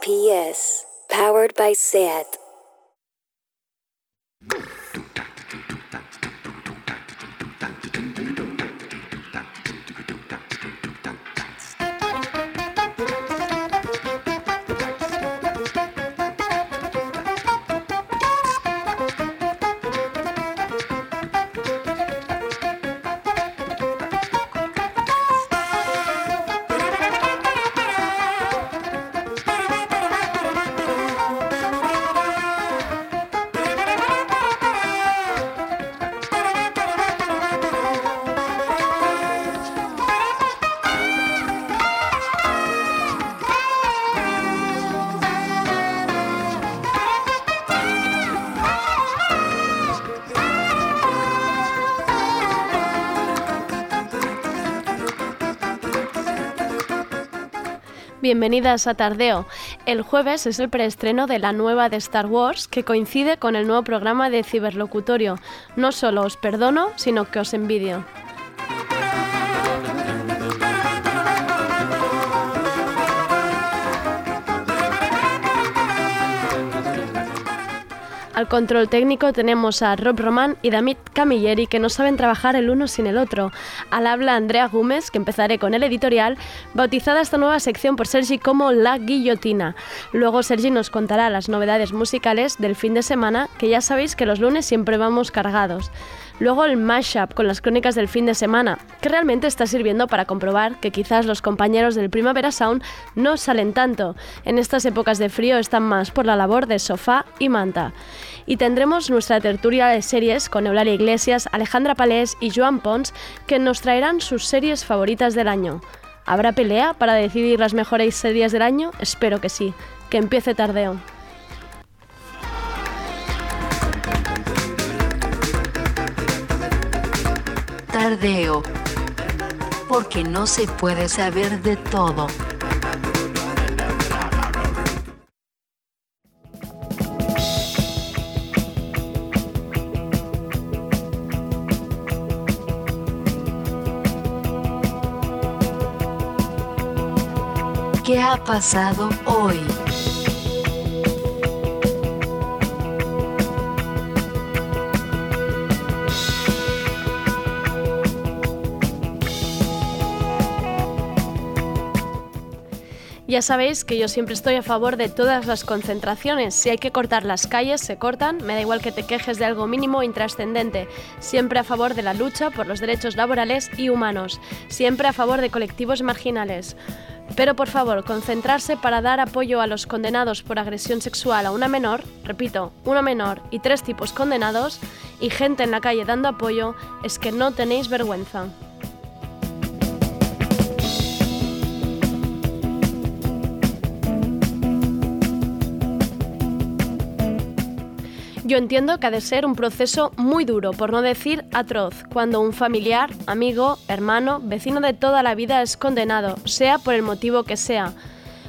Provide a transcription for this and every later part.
SPS, powered by SAT. Bienvenidas a Tardeo. El jueves es el preestreno de la nueva de Star Wars que coincide con el nuevo programa de ciberlocutorio. No solo os perdono, sino que os envidio. Al control técnico tenemos a Rob Román y David Camilleri que no saben trabajar el uno sin el otro. Al habla Andrea Gómez, que empezaré con el editorial, bautizada esta nueva sección por Sergi como La Guillotina. Luego Sergi nos contará las novedades musicales del fin de semana, que ya sabéis que los lunes siempre vamos cargados. Luego el mashup con las crónicas del fin de semana, que realmente está sirviendo para comprobar que quizás los compañeros del Primavera Sound no salen tanto. En estas épocas de frío están más por la labor de sofá y manta. Y tendremos nuestra tertulia de series con Eulalia Iglesias, Alejandra Palés y Joan Pons, que nos traerán sus series favoritas del año. ¿Habrá pelea para decidir las mejores series del año? Espero que sí. Que empiece tardeo. Porque no se puede saber de todo. ¿Qué ha pasado hoy? Ya sabéis que yo siempre estoy a favor de todas las concentraciones. Si hay que cortar las calles, se cortan. Me da igual que te quejes de algo mínimo e intrascendente. Siempre a favor de la lucha por los derechos laborales y humanos. Siempre a favor de colectivos marginales. Pero por favor, concentrarse para dar apoyo a los condenados por agresión sexual a una menor, repito, una menor y tres tipos condenados, y gente en la calle dando apoyo, es que no tenéis vergüenza. Yo entiendo que ha de ser un proceso muy duro, por no decir atroz, cuando un familiar, amigo, hermano, vecino de toda la vida es condenado, sea por el motivo que sea.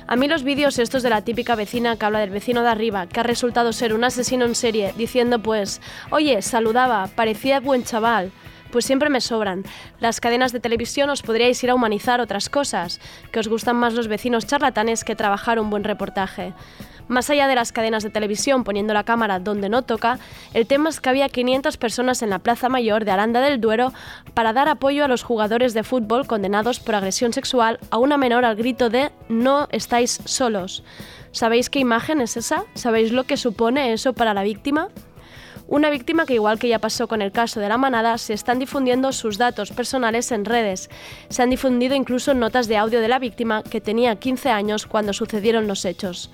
A mí los vídeos estos de la típica vecina que habla del vecino de arriba, que ha resultado ser un asesino en serie, diciendo pues, oye, saludaba, parecía buen chaval, pues siempre me sobran. Las cadenas de televisión os podríais ir a humanizar otras cosas, que os gustan más los vecinos charlatanes que trabajar un buen reportaje. Más allá de las cadenas de televisión poniendo la cámara donde no toca, el tema es que había 500 personas en la Plaza Mayor de Aranda del Duero para dar apoyo a los jugadores de fútbol condenados por agresión sexual a una menor al grito de No estáis solos. ¿Sabéis qué imagen es esa? ¿Sabéis lo que supone eso para la víctima? Una víctima que, igual que ya pasó con el caso de la manada, se están difundiendo sus datos personales en redes. Se han difundido incluso notas de audio de la víctima que tenía 15 años cuando sucedieron los hechos.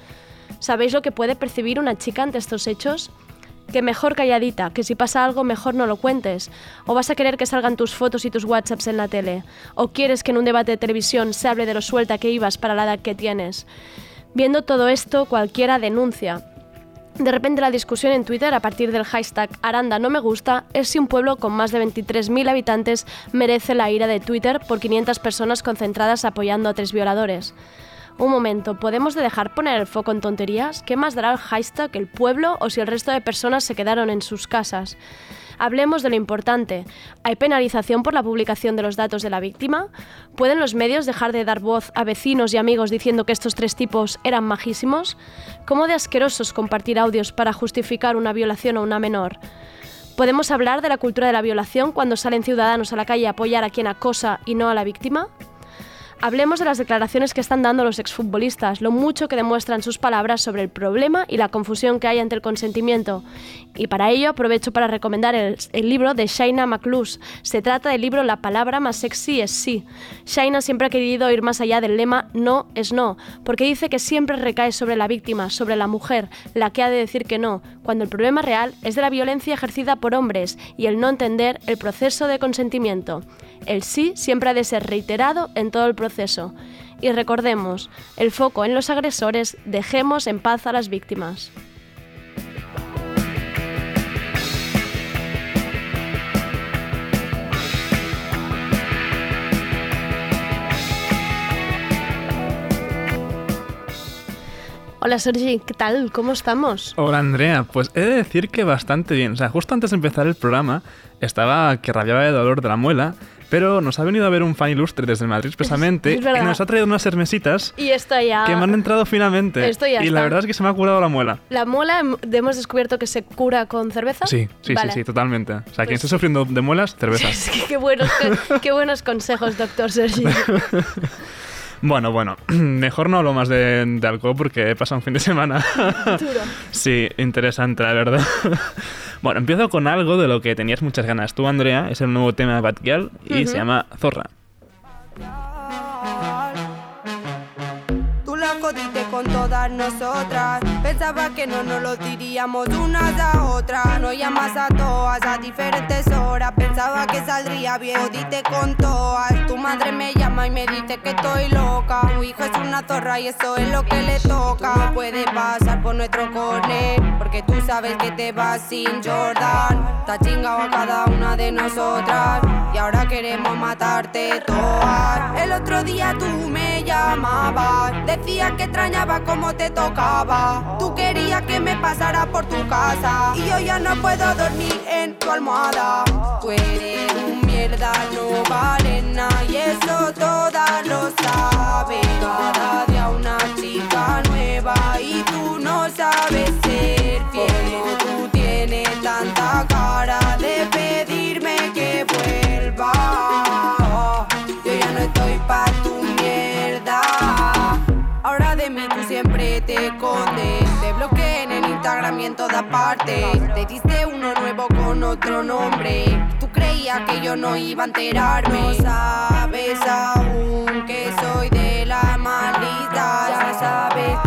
¿Sabéis lo que puede percibir una chica ante estos hechos? Que mejor calladita, que si pasa algo mejor no lo cuentes. O vas a querer que salgan tus fotos y tus WhatsApps en la tele. O quieres que en un debate de televisión se hable de lo suelta que ibas para la edad que tienes. Viendo todo esto, cualquiera denuncia. De repente la discusión en Twitter a partir del hashtag Aranda no me gusta es si un pueblo con más de 23.000 habitantes merece la ira de Twitter por 500 personas concentradas apoyando a tres violadores. Un momento, ¿podemos de dejar poner el foco en tonterías? ¿Qué más dará el hashtag el pueblo o si el resto de personas se quedaron en sus casas? Hablemos de lo importante. ¿Hay penalización por la publicación de los datos de la víctima? ¿Pueden los medios dejar de dar voz a vecinos y amigos diciendo que estos tres tipos eran majísimos? ¿Cómo de asquerosos compartir audios para justificar una violación a una menor? ¿Podemos hablar de la cultura de la violación cuando salen ciudadanos a la calle a apoyar a quien acosa y no a la víctima? Hablemos de las declaraciones que están dando los exfutbolistas, lo mucho que demuestran sus palabras sobre el problema y la confusión que hay ante el consentimiento. Y para ello aprovecho para recomendar el, libro de Shaina McLuss. Se trata del libro La palabra más sexy es sí. Shaina siempre ha querido ir más allá del lema no es no, porque dice que siempre recae sobre la víctima, sobre la mujer, la que ha de decir que no, cuando el problema real es de la violencia ejercida por hombres y el no entender el proceso de consentimiento. El sí siempre ha de ser reiterado en todo el proceso. Y recordemos, el foco en los agresores, dejemos en paz a las víctimas. Hola Sergi, ¿qué tal? ¿Cómo estamos? Hola Andrea, pues he de decir que bastante bien. O sea, justo antes de empezar el programa estaba que rabiaba de dolor de la muela pero nos ha venido a ver un fan ilustre desde Madrid expresamente y nos ha traído unas hermesitas y esto ya... que me han entrado finamente. Esto ya y la verdad es que se me ha curado la muela. ¿La muela hemos descubierto que se cura con cerveza? Sí, sí, sí, sí, totalmente. O sea, quien pues esté sufriendo de muelas, cerveza. qué, buenos, qué, buenos consejos, doctor Sergi. Bueno, bueno, mejor no hablo más de, alcohol porque he pasado un fin de semana. Duro. sí, interesante, la verdad. Bueno, empiezo con algo de lo que tenías muchas ganas tú, Andrea. Es el nuevo tema de Batgirl y se llama Zorra. Nosotras. Pensaba que no nos lo diríamos unas a otras. No llamas a todas a diferentes horas. Pensaba que saldría bien, dite con todas. Tu madre me llama y me dice que estoy loca. Tu hijo es una zorra y eso es lo que le toca. No puede pasar por nuestro corner, porque tú sabes que te vas sin Jordan. Está chingado a cada una de nosotras. Y ahora queremos matarte todas. El otro día tú me llamabas, decías que extrañaba como te tocaba. Tú querías que me pasara por tu casa. Y yo ya no puedo dormir en tu almohada. Tú eres un mierda, no vale. Y eso todas lo en todas partes. Te diste uno nuevo con otro nombre. Tú creías que yo no iba a enterarme. No sabes aún que soy de la maldita. Ya sabes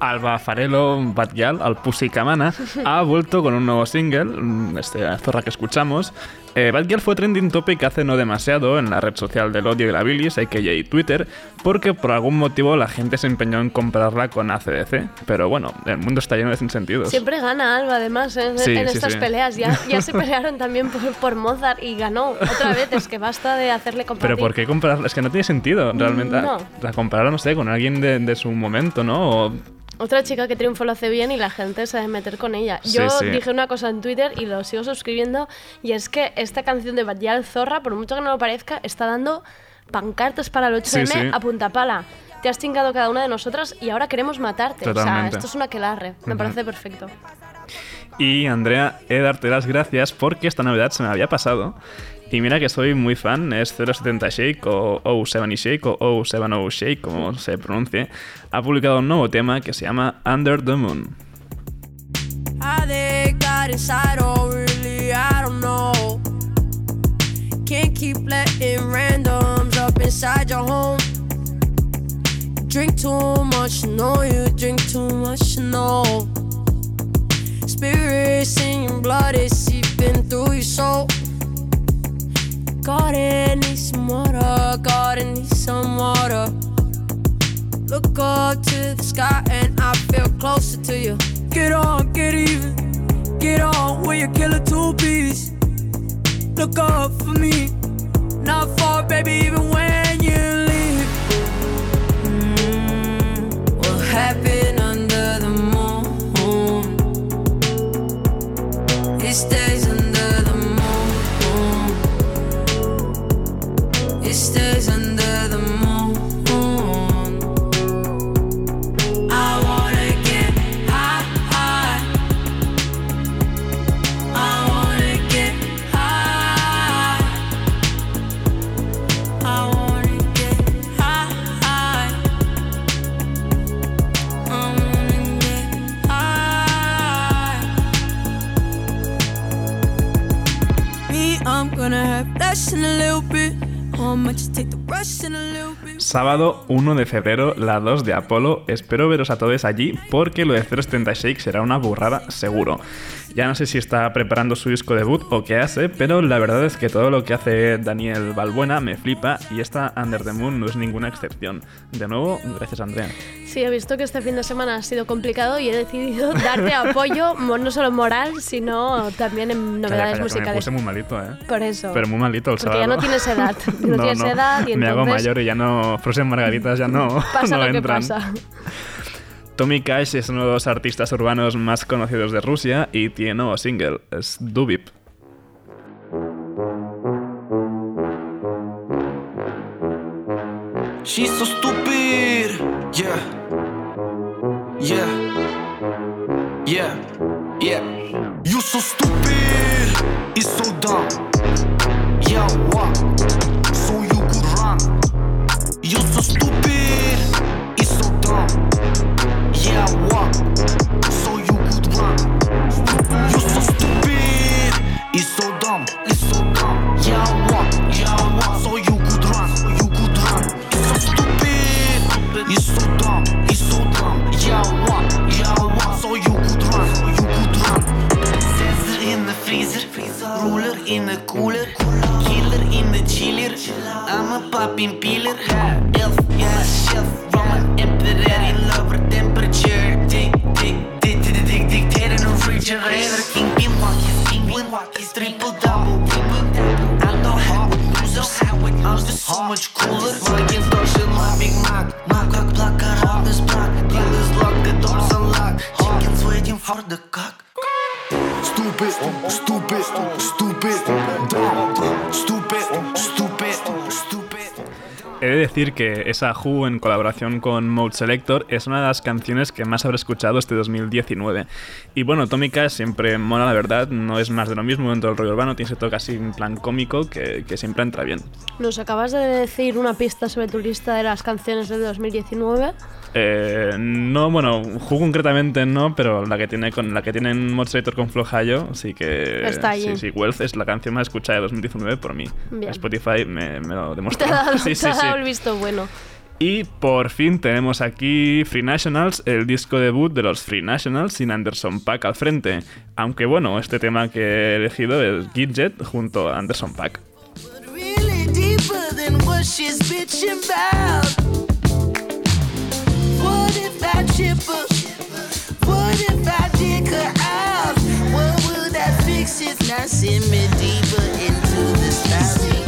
Alba Farelo, Batgal, al Pussycamana, ha vuelto con un nuevo single, mm, este zorra que escuchamos. Eh, fue trending topic hace no demasiado en la red social del odio y la bilis, a.k.a. Twitter, porque por algún motivo la gente se empeñó en comprarla con ACDC. Pero bueno, el mundo está lleno de sinsentidos. Siempre gana Alba, además, en, estas peleas. Ya, ya se pelearon también por, Mozart y ganó otra vez. Es que basta de hacerle comprar. Pero ¿por qué comprarla? Es que no tiene sentido, realmente. No. La compraron, no sé, con alguien de, de su momento, ¿no? O otra chica que triunfó lo hace bien y la gente se debe meter con ella. Yo dije una cosa en Twitter y lo sigo suscribiendo y es que esta canción de Badial Zorra, por mucho que no lo parezca, está dando pancartas para el 8M a punta pala. Te has chingado cada una de nosotras y ahora queremos matarte. O sea, esto es una quelarre. Me parece perfecto. Y Andrea, he de darte las gracias porque esta novedad se me había pasado y mira que soy muy fan, es 070 Shake o 070 Shake o 070 Shake, como se pronuncie. Ha publicado un nuevo tema que se llama Under the Moon. Can't keep letting randoms up inside your home. Drink too much, know you drink too much, no. Spirits in your blood is seeping through your soul. Garden needs need some water, Garden needs need some water. Look up to the sky and I feel closer to you. Get on, get even, get on when you kill a two piece. Look up for me, not far, baby, even when you leave. Mm, what happened under the moon? It's Sábado 1 de febrero, la 2 de Apolo. Espero veros a todos allí porque lo de 076 será una burrada seguro. Ya no sé si está preparando su disco debut o qué hace, pero la verdad es que todo lo que hace Daniel Balbuena me flipa y esta Under the Moon no es ninguna excepción. De nuevo, gracias Andrea. Sí, he visto que este fin de semana ha sido complicado y he decidido darte apoyo, no solo moral, sino también en novedades Calla, calla, que Me musicales. puse muy malito, ¿eh? Por eso. Pero muy malito el Porque ya sábado. no tienes edad. No tienes edad y Me hago entonces mayor y ya no... Frozen Margaritas ya no, pasa no lo que entran. pasa. Tommy Cash es uno de los artistas urbanos más conocidos de Rusia y tiene nuevo single, es Dubip. She's so stupid. Yeah. Yeah. Yeah. Yeah. You so stupid. It's so dumb. Yeah, what? Yeah, in the freezer. Ruler in the cooler. Killer in the chiller. I'm a popping pillar. Elf, decir que esa Who en colaboración con Mode Selector es una de las canciones que más habré escuchado este 2019. Y bueno, Cash siempre mola, la verdad, no es más de lo mismo dentro del rollo urbano, tiene ese toque así en plan cómico que, que siempre entra bien. Nos acabas de decir una pista sobre tu lista de las canciones de 2019. Eh, no, bueno, Who concretamente no, pero la que tiene con la que tiene en Mode Selector con Flojayo, sí que... Está allí. Sí, sí, Wealth es la canción más escuchada de 2019 por mí. Bien. Spotify me, me lo Te demostró. ha dado, Sí, te sí, ha sí. dado el visto bueno. Y por fin tenemos aquí Free Nationals, el disco debut de los Free Nationals sin Anderson Paak al frente. Aunque bueno, este tema que he elegido es Gidget junto a Anderson Paak. What if I? What that fix? It now send me deeper into the style.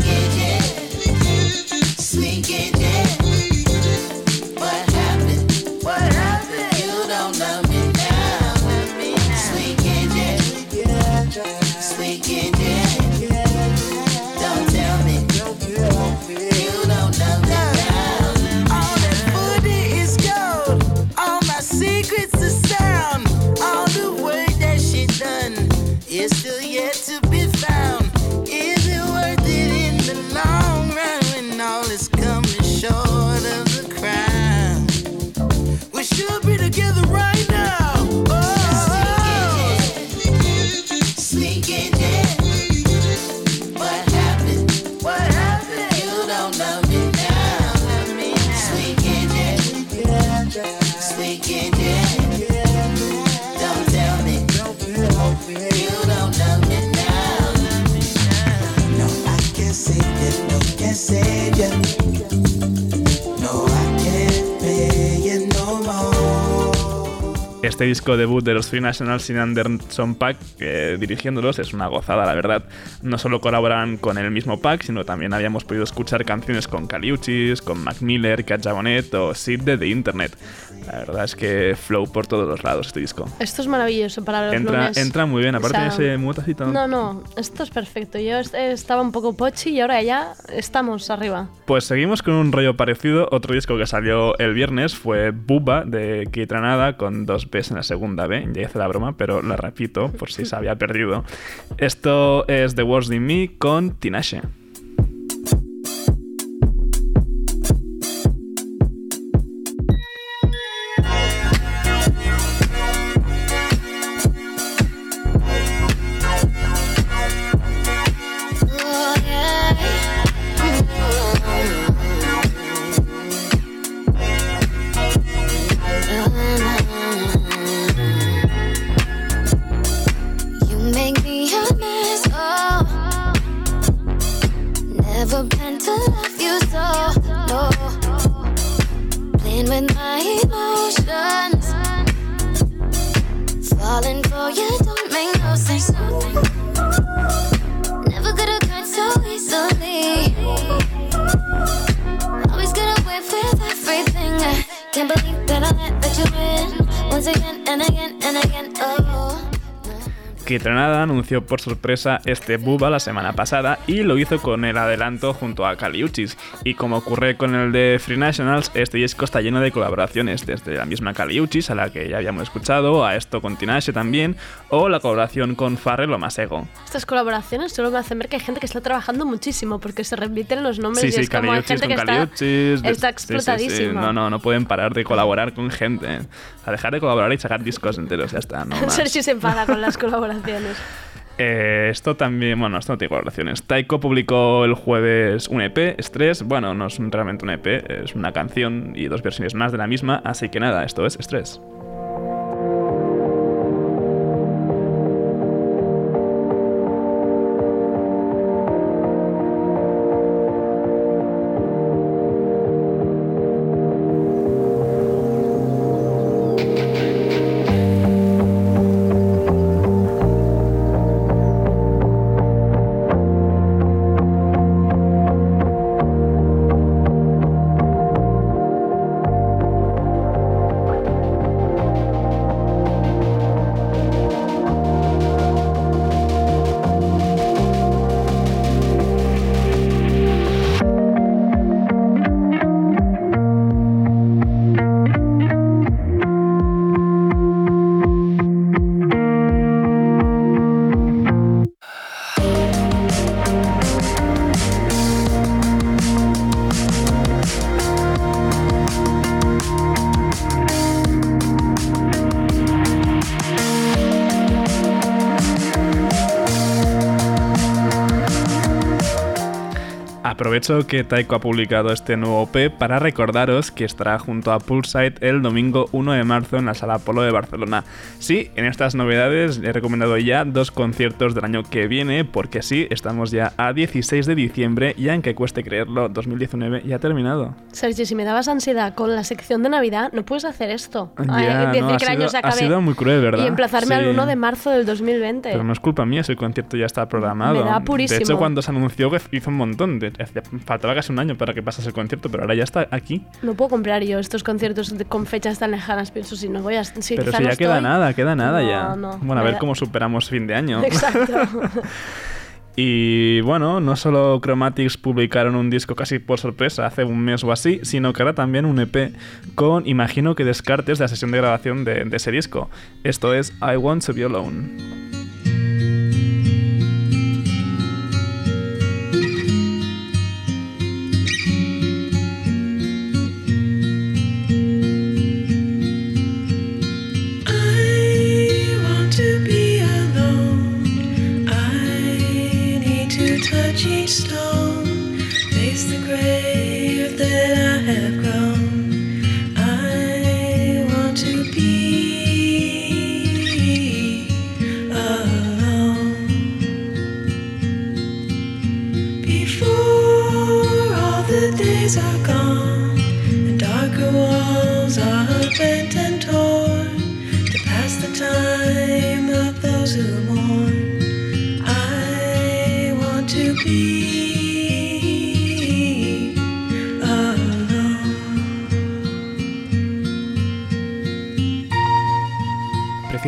Este disco debut de los Three Nationals sin Anderson Pack, que dirigiéndolos, es una gozada, la verdad. No solo colaboran con el mismo Pack, sino también habíamos podido escuchar canciones con Caliuchis, con Mac Miller, Cat Jabonet o Sid de The Internet. La verdad es que flow por todos los lados este disco. Esto es maravilloso para los Entra, lunes. entra muy bien, aparte O sea, de ese mutacito. No, no, esto es perfecto. Yo est- estaba un poco pochi y ahora ya estamos arriba. Pues seguimos con un rollo parecido. Otro disco que salió el viernes fue Buba de Kitranada con dos En la segunda B. Ya hice la broma, pero la repito por si se había perdido. Esto es The Worst in Me con Tinashe. Anunció por sorpresa este Buba la semana pasada y lo hizo con el adelanto junto a Kaliuchis. Y como ocurre con el de Free Nationals, este disco está lleno de colaboraciones, desde la misma Kaliuchis, a la que ya habíamos escuchado, a esto con Tinashe también, o la colaboración con Farrell o Masego. Estas colaboraciones solo me hacen ver que hay gente que está trabajando muchísimo porque se repiten los nombres Sí, y sí, es como hay gente que está, está sí, sí, sí. explotadísima. No, no, no pueden parar de colaborar con gente. A dejar de colaborar y sacar discos enteros, ya está. No más. Sergi se enfada con las colaboraciones. Eh, esto también, bueno, esto no tiene colaboraciones. Taiko publicó el jueves un EP, Stress. Bueno, no es realmente un EP, es una canción y dos versiones más de la misma. Así que nada, esto es Stress. Aprovecho que Taiko ha publicado este nuevo EP para recordaros que estará junto a Pulsite el domingo 1 de marzo en la Sala Polo de Barcelona. Sí, en estas novedades he recomendado ya dos conciertos del año que viene, porque sí, estamos ya a 16 de diciembre y aunque cueste creerlo, 2019 ya ha terminado. Sergi, si me dabas ansiedad con la sección de Navidad, no puedes hacer esto. Ay, Ya, decir no, ha el sido- se ha sido muy cruel, ¿verdad? y emplazarme al Sí. 1 de marzo del 2020. Pero no es culpa mía, ese concierto ya está programado. Me da purísimo. De hecho, cuando se anunció hizo un montón, de- faltaba casi un año para que pasase el concierto, pero ahora ya está aquí. No puedo comprar yo estos conciertos de- con fechas tan lejanas. Pienso, si no voy a. Si Pero si no ya queda estoy- nada, queda nada No, ya. no, bueno, a ver da- cómo superamos fin de año. Exacto. Y bueno, no solo Chromatics publicaron un disco casi por sorpresa hace un mes o así, sino que ahora también un EP con, imagino que descartes de la sesión de grabación de, de ese disco. Esto es I Want to Be Alone.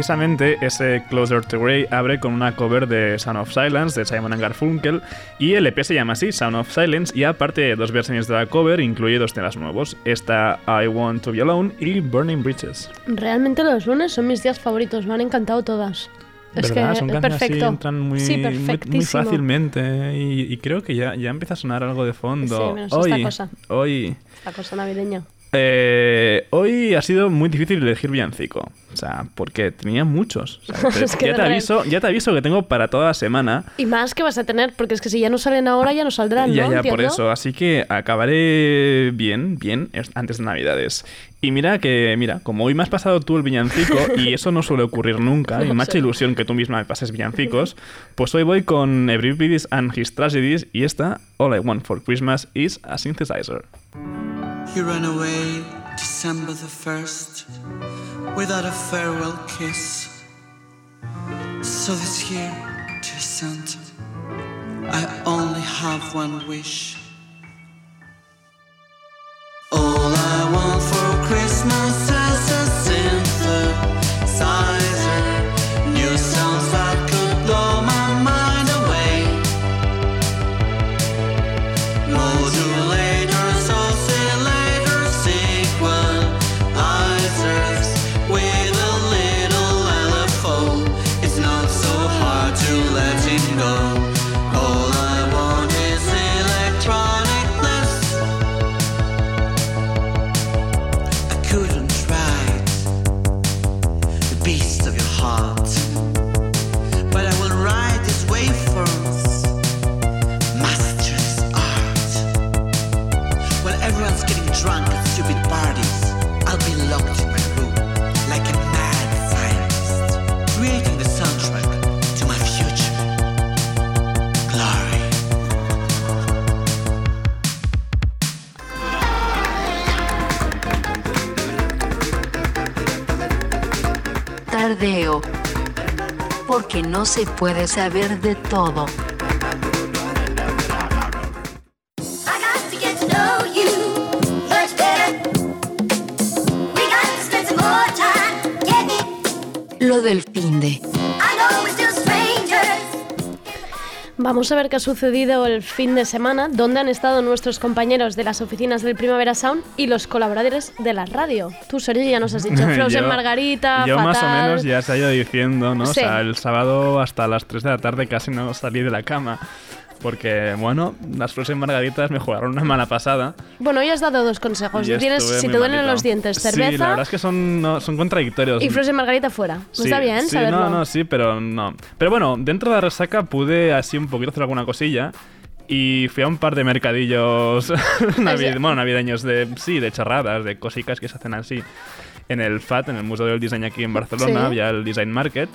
Precisamente ese Closer to Grey abre con una cover de Sound of Silence de Simon Garfunkel y el EP se llama así, Sound of Silence, y aparte dos versiones de la cover incluye dos temas nuevos, esta I Want to Be Alone y Burning Bridges. Realmente los lunes son mis días favoritos, me han encantado todas. Es ¿Verdad? que Son canciones así, perfecto. entran muy, sí, muy, muy fácilmente y, y creo que ya, ya empieza a sonar algo de fondo. Sí, menos esta hoy, cosa. hoy, La cosa navideña. Eh, hoy ha sido muy difícil elegir villancico. O sea, porque tenía muchos. O sea, te- Es que ya, te aviso, ya te aviso que tengo para toda la semana. Y más que vas a tener, porque es que si ya no salen ahora, ya no saldrán, Ya, ¿no? ya, por eso. Así que acabaré bien, bien, es- antes de Navidades. Y mira que, mira, como hoy me has pasado tú el villancico, y eso no suele ocurrir nunca, y me ha hecho ilusión que tú misma me pases villancicos, pues hoy voy con Everybody's and His Tragedies, y esta, All I Want for Christmas is a Synthesizer. He ran away December the 1st without a farewell kiss. So this year, dear Santa, I only have one wish. All I want for Christmas is a synthesizer. Porque no se puede saber de todo. I got to get Vamos a ver qué ha sucedido el fin de semana, dónde han estado nuestros compañeros de las oficinas del Primavera Sound y los colaboradores de la radio. Tú, Sergio, ya nos has dicho Frozen Yo- Margarita, Yo más o menos ya se ha ido diciendo, ¿no? Sí. O sea, el sábado hasta las 3 de la tarde casi no salí de la cama. Porque, bueno, las Frozen Margaritas me jugaron una mala pasada. Bueno, hoy has dado dos consejos. Tienes, si te duelen malito. los dientes, Sí, la cerveza verdad es que son, no, son contradictorios. y Frozen Margarita fuera. Sí, Está bien sí, saberlo. No, no, sí, pero no. Pero bueno, dentro de la resaca pude así un poquito hacer alguna cosilla. Y fui a un par de mercadillos navi- bueno, navideños de, sí, de charradas, de cositas que se hacen así. En el FAT, en el Museo del Diseño aquí en Barcelona, había el Design Market.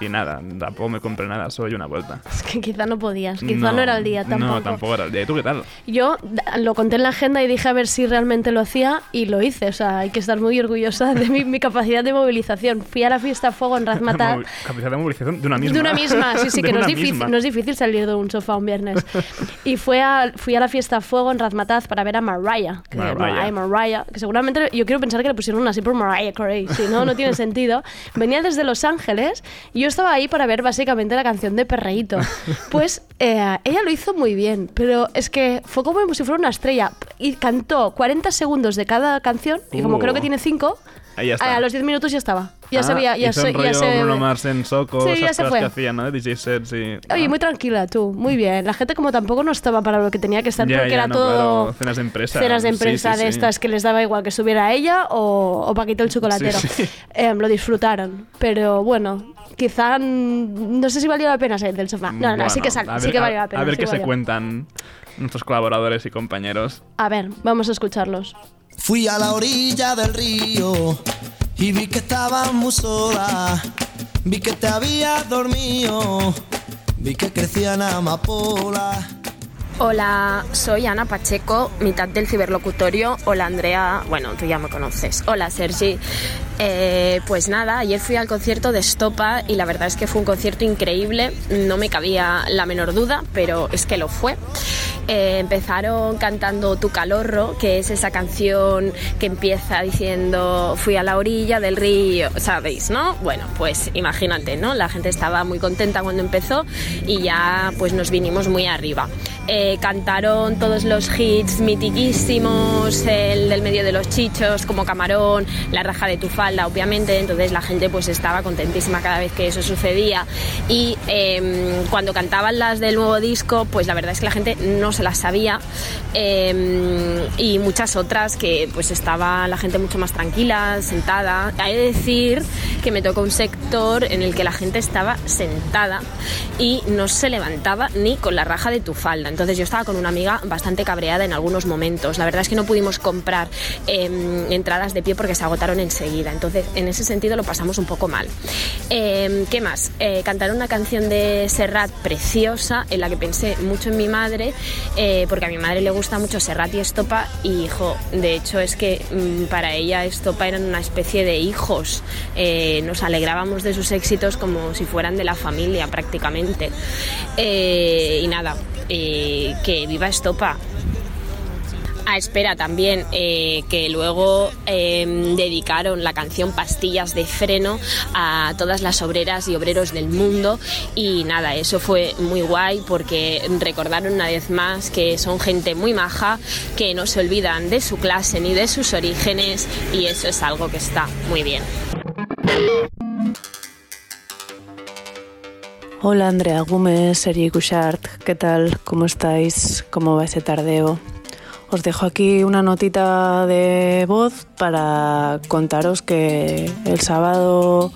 Y nada, tampoco me compré nada, solo una vuelta. Es que quizá no podías, quizá no, era el día tampoco. No, tampoco era el día. ¿Y tú qué tal? Yo lo conté en la agenda y dije a ver si realmente lo hacía y lo hice. O sea, hay que estar muy orgullosa de mi, mi capacidad de movilización. Fui a la fiesta Fuego en Razmataz. Movi- Capacidad de movilización de una misma. De una misma, sí, sí, que no es, difícil, no es difícil salir de un sofá un viernes. Y fue a, fui a la fiesta Fuego en Razmataz para ver a Mariah. Que, Mariah. Mariah, Mariah, que seguramente yo quiero pensar que le pusieron así por Mariah Carey, si no, no tiene sentido. Venía desde Los Ángeles y yo estaba ahí para ver básicamente la canción de Perreíto. Pues eh, ella lo hizo muy bien, pero es que fue como si fuera una estrella y cantó 40 segundos de cada canción y como Uh. creo que tiene 5, Ahí ya está. a los 10 minutos ya estaba. Ya Ah, sabía, ya se, ya se Bruno Mars en Soco, Sí, esas ya se cosas fue. que hacían, ¿no? DJ sets y... Oye, ah. muy tranquila tú, muy bien. La gente como tampoco no estaba para lo que tenía que estar Ya, porque ya, era no, todo claro, cenas de empresa. cenas de Sí, empresa sí, de sí. estas que les daba igual que estuviera ella o, o Paquito el chocolatero. Sí, sí. Em, lo disfrutaron, pero bueno, quizá no sé si valió la pena salir del sofá. No, no, Bueno, sí que sal, a sí ver- que valió la pena. A ver sí qué se valió. cuentan nuestros colaboradores y compañeros. A ver, vamos a escucharlos. Fui a la orilla del río y vi que estabas muy sola. Vi que te habías dormido, vi que crecían amapolas. Hola, soy Ana Pacheco, mitad del ciberlocutorio. Hola Andrea, bueno, tú ya me conoces. Hola Sergi. Eh, pues nada, ayer fui al concierto de Stopa y la verdad es que fue un concierto increíble. No me cabía la menor duda, pero es que lo fue. Eh, empezaron cantando Tu Calorro, que es esa canción que empieza diciendo fui a la orilla del río, ¿sabéis, no? Bueno, pues imagínate, ¿no? La gente estaba muy contenta cuando empezó y ya pues nos vinimos muy arriba. Eh, cantaron todos los hits mitiquísimos, el del medio de los chichos, como Camarón, La raja de tu falda, obviamente, entonces la gente pues estaba contentísima cada vez que eso sucedía y eh, cuando cantaban las del nuevo disco, pues la verdad es que la gente no se las sabía eh, y muchas otras que pues estaba la gente mucho más tranquila, sentada. Hay que decir que me tocó un sector en el que la gente estaba sentada y no se levantaba ni con la raja de tu falda. Entonces yo estaba con una amiga bastante cabreada en algunos momentos. La verdad es que no pudimos comprar eh, entradas de pie porque se agotaron enseguida. Entonces en ese sentido lo pasamos un poco mal. Eh, ¿Qué más? Eh, cantaron una canción de Serrat preciosa en la que pensé mucho en mi madre eh, porque a mi madre le gusta mucho Serrat y Estopa y hijo, de hecho es que mm, para ella Estopa eran una especie de hijos. Eh, nos alegrábamos de sus éxitos como si fueran de la familia prácticamente. Eh, y nada, que viva Estopa. Ah, espera, también eh, que luego eh, dedicaron la canción Pastillas de Freno a todas las obreras y obreros del mundo y nada, eso fue muy guay porque recordaron una vez más que son gente muy maja, que no se olvidan de su clase ni de sus orígenes y eso es algo que está muy bien. Hola Andrea Gómez, Sergi Cushart, ¿qué tal? ¿Cómo estáis? ¿Cómo va ese tardeo? Os dejo aquí una notita de voz para contaros que el sábado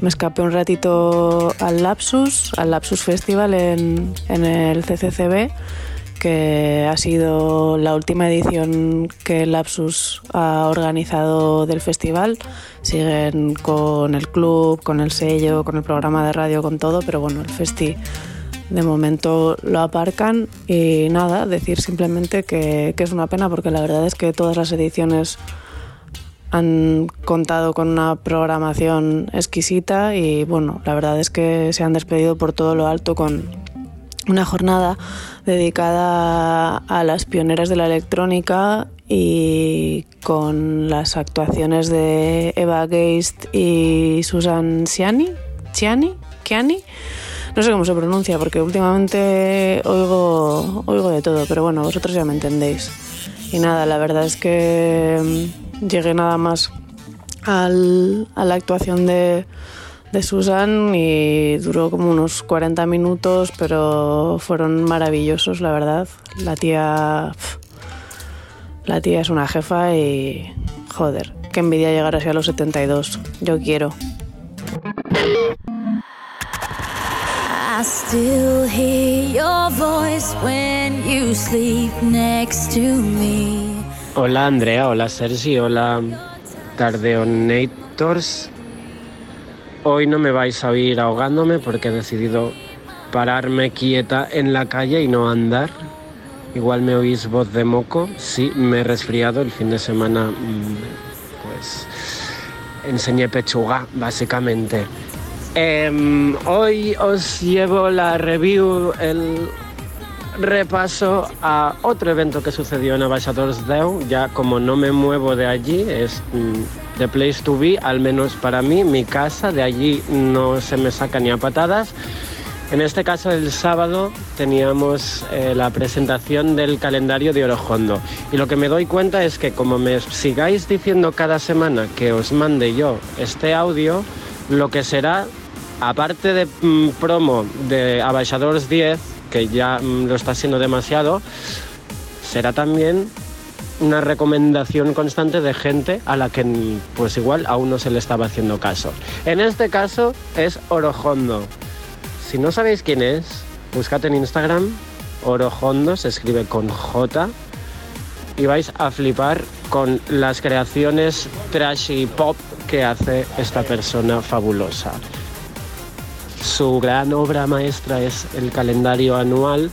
me escapé un ratito al Lapsus, al Lapsus Festival en, el CCCB, que ha sido la última edición que Lapsus ha organizado del festival. Siguen con el club, con el sello, con el programa de radio, con todo, pero bueno, el festi de momento lo aparcan y nada, decir simplemente que, que es una pena porque la verdad es que todas las ediciones han contado con una programación exquisita y bueno, la verdad es que se han despedido por todo lo alto con una jornada dedicada a las pioneras de la electrónica y con las actuaciones de Eva Geist y Susan Ciani, Ciani, Ciani. No sé cómo se pronuncia porque últimamente oigo, oigo de todo, pero bueno, vosotros ya me entendéis. Y nada, la verdad es que mm, llegué nada más al- a la actuación de, de Susan y duró como unos 40 minutos, pero fueron maravillosos, la verdad. La tía. La tía es una jefa y. Joder, qué envidia llegar así a los 72. Yo quiero. I still hear your voice when you sleep next to me. Hola Andrea, hola Sergi, hola Tardeonators. Hoy no me vais a oír ahogándome porque he decidido pararme quieta en la calle y no andar. Igual me oís voz de moco. Sí, me he resfriado el fin de semana. mm, Pues enseñé pechuga, básicamente. Em, hoy os llevo la review, el repaso a otro evento que sucedió en Abaixadors Deu. Ya como no me muevo de allí, es mm, the place to be, al menos para mí, mi casa. De allí no se me saca ni a patadas. En este caso, el sábado teníamos eh, la presentación del calendario de Orojondo. Y lo que me doy cuenta es que como me sigáis diciendo cada semana que os mande yo este audio, lo que será, aparte de mm, promo de Abaixadores 10, que ya mm, lo está siendo demasiado, será también una recomendación constante de gente a la que mm, pues igual aún no se le estaba haciendo caso. En este caso es Orojondo. Si no sabéis quién es, buscad en Instagram Orojondo, se escribe con J, y vais a flipar con las creaciones trashy pop que hace esta persona fabulosa. Su gran obra maestra es el calendario anual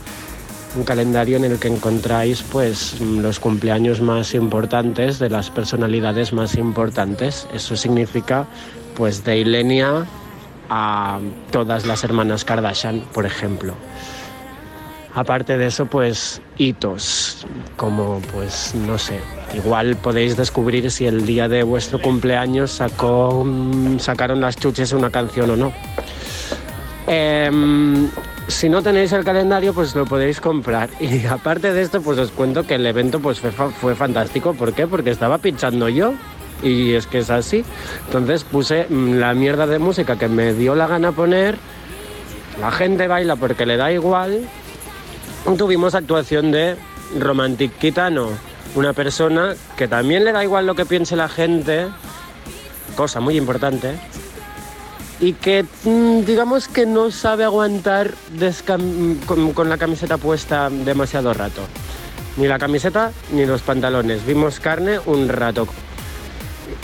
un calendario en el que encontráis pues los cumpleaños más importantes de las personalidades más importantes. Eso significa pues de Ilenia a todas las hermanas Kardashian, por ejemplo. Aparte de eso, pues hitos, como pues no sé, igual podéis descubrir si el día de vuestro cumpleaños sacó, mm, sacaron las chuches una canción o no. Em, si no tenéis el calendario, pues lo podéis comprar. Y aparte de esto, pues os cuento que el evento pues fue, fue fantástico. ¿Por qué? Porque estaba pinchando yo. Y es que es así. Entonces puse mm, la mierda de música que me dio la gana poner. La gente baila porque le da igual. Tuvimos actuación de Romantic Kitano, una persona que también le da igual lo que piense la gente, cosa muy importante, y que mm, digamos que no sabe aguantar con, la camiseta puesta demasiado rato. Ni la camiseta ni los pantalones. Vimos carne un rato.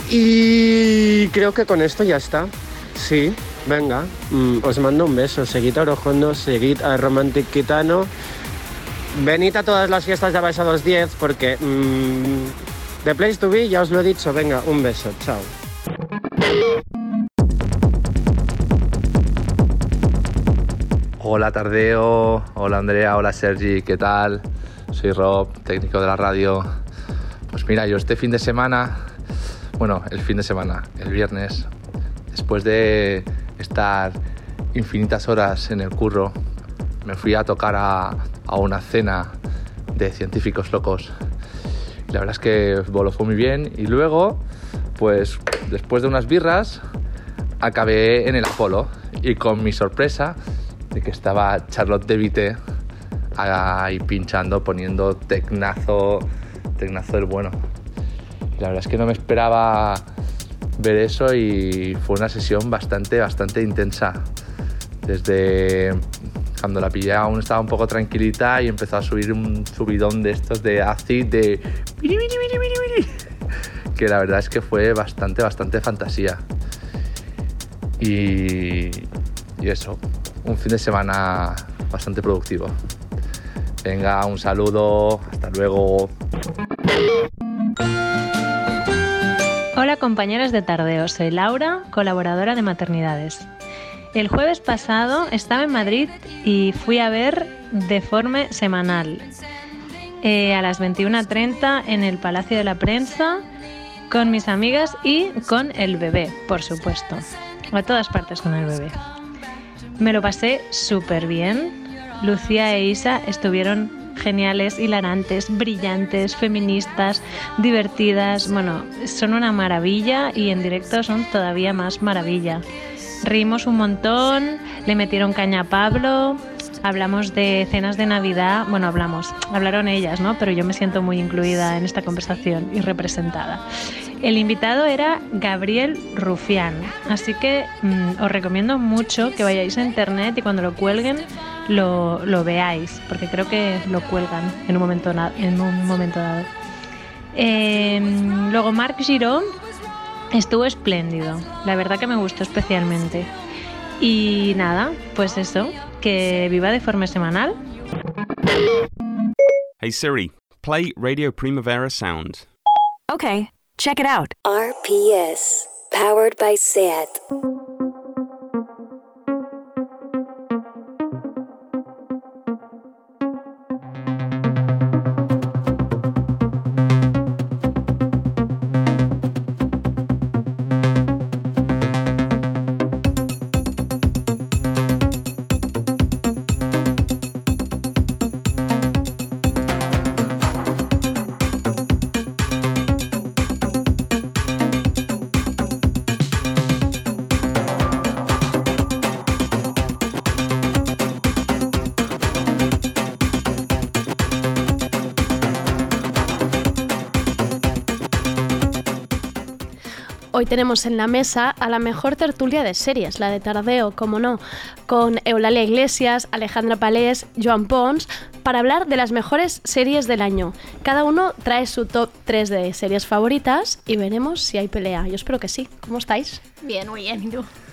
Y creo que con esto ya está. Sí, venga. mm, os mando un beso. Seguid a Orojondo, seguid a Romantic Kitano. Venid a todas las fiestas de Abaixados 10 porque mm, The Place to Be, ya os lo he dicho. Venga, un beso. Chao. Hola Tardeo, hola Andrea, hola Sergi, ¿qué tal? Soy Rob, técnico de la radio. Pues mira, yo este fin de semana, bueno, el fin de semana, el viernes, después de estar infinitas horas en el curro, me fui a tocar a, a una cena de científicos locos. La verdad es que voló fue muy bien y luego, pues después de unas birras, acabé en el Apolo y con mi sorpresa de que estaba Charlotte de Vite ahí pinchando, poniendo tecnazo, tecnazo del bueno. La verdad es que no me esperaba ver eso y fue una sesión bastante, bastante intensa. Desde cuando la pillé aún estaba un poco tranquilita y empezó a subir un subidón de estos de acid de que la verdad es que fue bastante, bastante fantasía. Y, y eso, un fin de semana bastante productivo. Venga, un saludo, hasta luego. Hola compañeros de Tardeo, soy Laura, colaboradora de Maternidades. El jueves pasado estaba en Madrid y fui a ver Deforme Semanal eh, a las 21.30 en el Palacio de la Prensa con mis amigas y con el bebé, por supuesto. A todas partes con el bebé. Me lo pasé súper bien. Lucía e Isa estuvieron geniales, hilarantes, brillantes, feministas, divertidas. Bueno, son una maravilla y en directo son todavía más maravilla. Reímos un montón, le metieron caña a Pablo, hablamos de cenas de Navidad. Bueno, hablamos, hablaron ellas, ¿no? Pero yo me siento muy incluida en esta conversación y representada. El invitado era Gabriel Rufián, así que mm, os recomiendo mucho que vayáis a internet y cuando lo cuelguen lo, lo veáis, porque creo que lo cuelgan en un momento, en un momento dado. Eh, luego Marc Girón estuvo espléndido, la verdad que me gustó especialmente. Y nada, pues eso, que viva de forma semanal. Hey Siri, play Radio Primavera Sound. Okay, check it out. RPS, powered by SAT. Tenemos en la mesa a la mejor tertulia de series, la de Tardeo, como no, con Eulalia Iglesias, Alejandra Palés, Joan Pons, para hablar de las mejores series del año. Cada uno trae su top 3 de series favoritas y veremos si hay pelea. Yo espero que sí. ¿Cómo estáis? Bien, muy bien. ¿Y?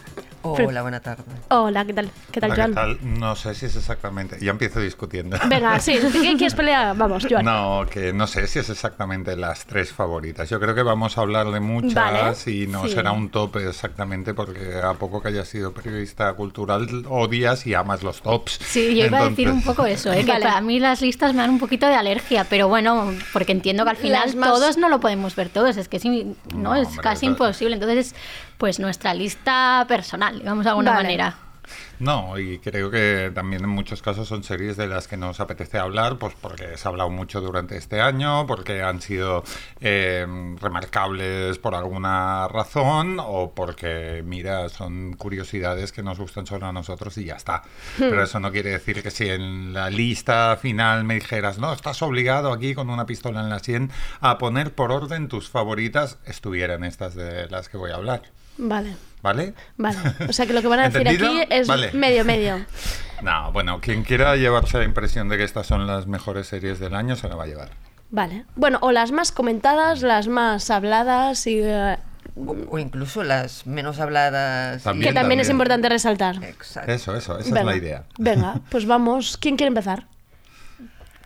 Hola, buena tarde. Hola, ¿qué tal? ¿Qué tal, Hola, Joan? ¿qué tal? No sé si es exactamente. Ya empiezo discutiendo. Venga, sí, ¿quién quieres pelear? Vamos, Joan. No, que no sé si es exactamente las tres favoritas. Yo creo que vamos a hablar de muchas Vale. y no Sí. será un top exactamente porque a poco que hayas sido periodista cultural odias y amas los tops. Sí, yo iba a decir un poco eso, ¿eh? que Vale. para mí las listas me dan un poquito de alergia, pero bueno, porque entiendo que al final más- todos no lo podemos ver todos, es que no, No, es hombre, casi eso- imposible. Entonces, pues nuestra lista personal, digamos de alguna Vale. manera. No, y creo que también en muchos casos son series de las que nos apetece hablar, pues porque se ha hablado mucho durante este año, porque han sido eh, remarcables por alguna razón o porque, mira, son curiosidades que nos gustan solo a nosotros y ya está. Pero eso no quiere decir que si en la lista final me dijeras, no, estás obligado aquí con una pistola en la sien a poner por orden tus favoritas, estuvieran estas de las que voy a hablar. Vale, ¿Vale? vale. O sea que lo que van a decir ¿Entendido? aquí es Vale. medio medio. No, bueno, quien quiera llevarse la impresión de que estas son las mejores series del año se la va a llevar. Vale. Bueno, o las más comentadas, las más habladas y eh, O incluso las menos habladas. También, que también es importante resaltar. Exacto. Eso, eso, esa Venga. es la idea. Venga, pues vamos. ¿Quién quiere empezar?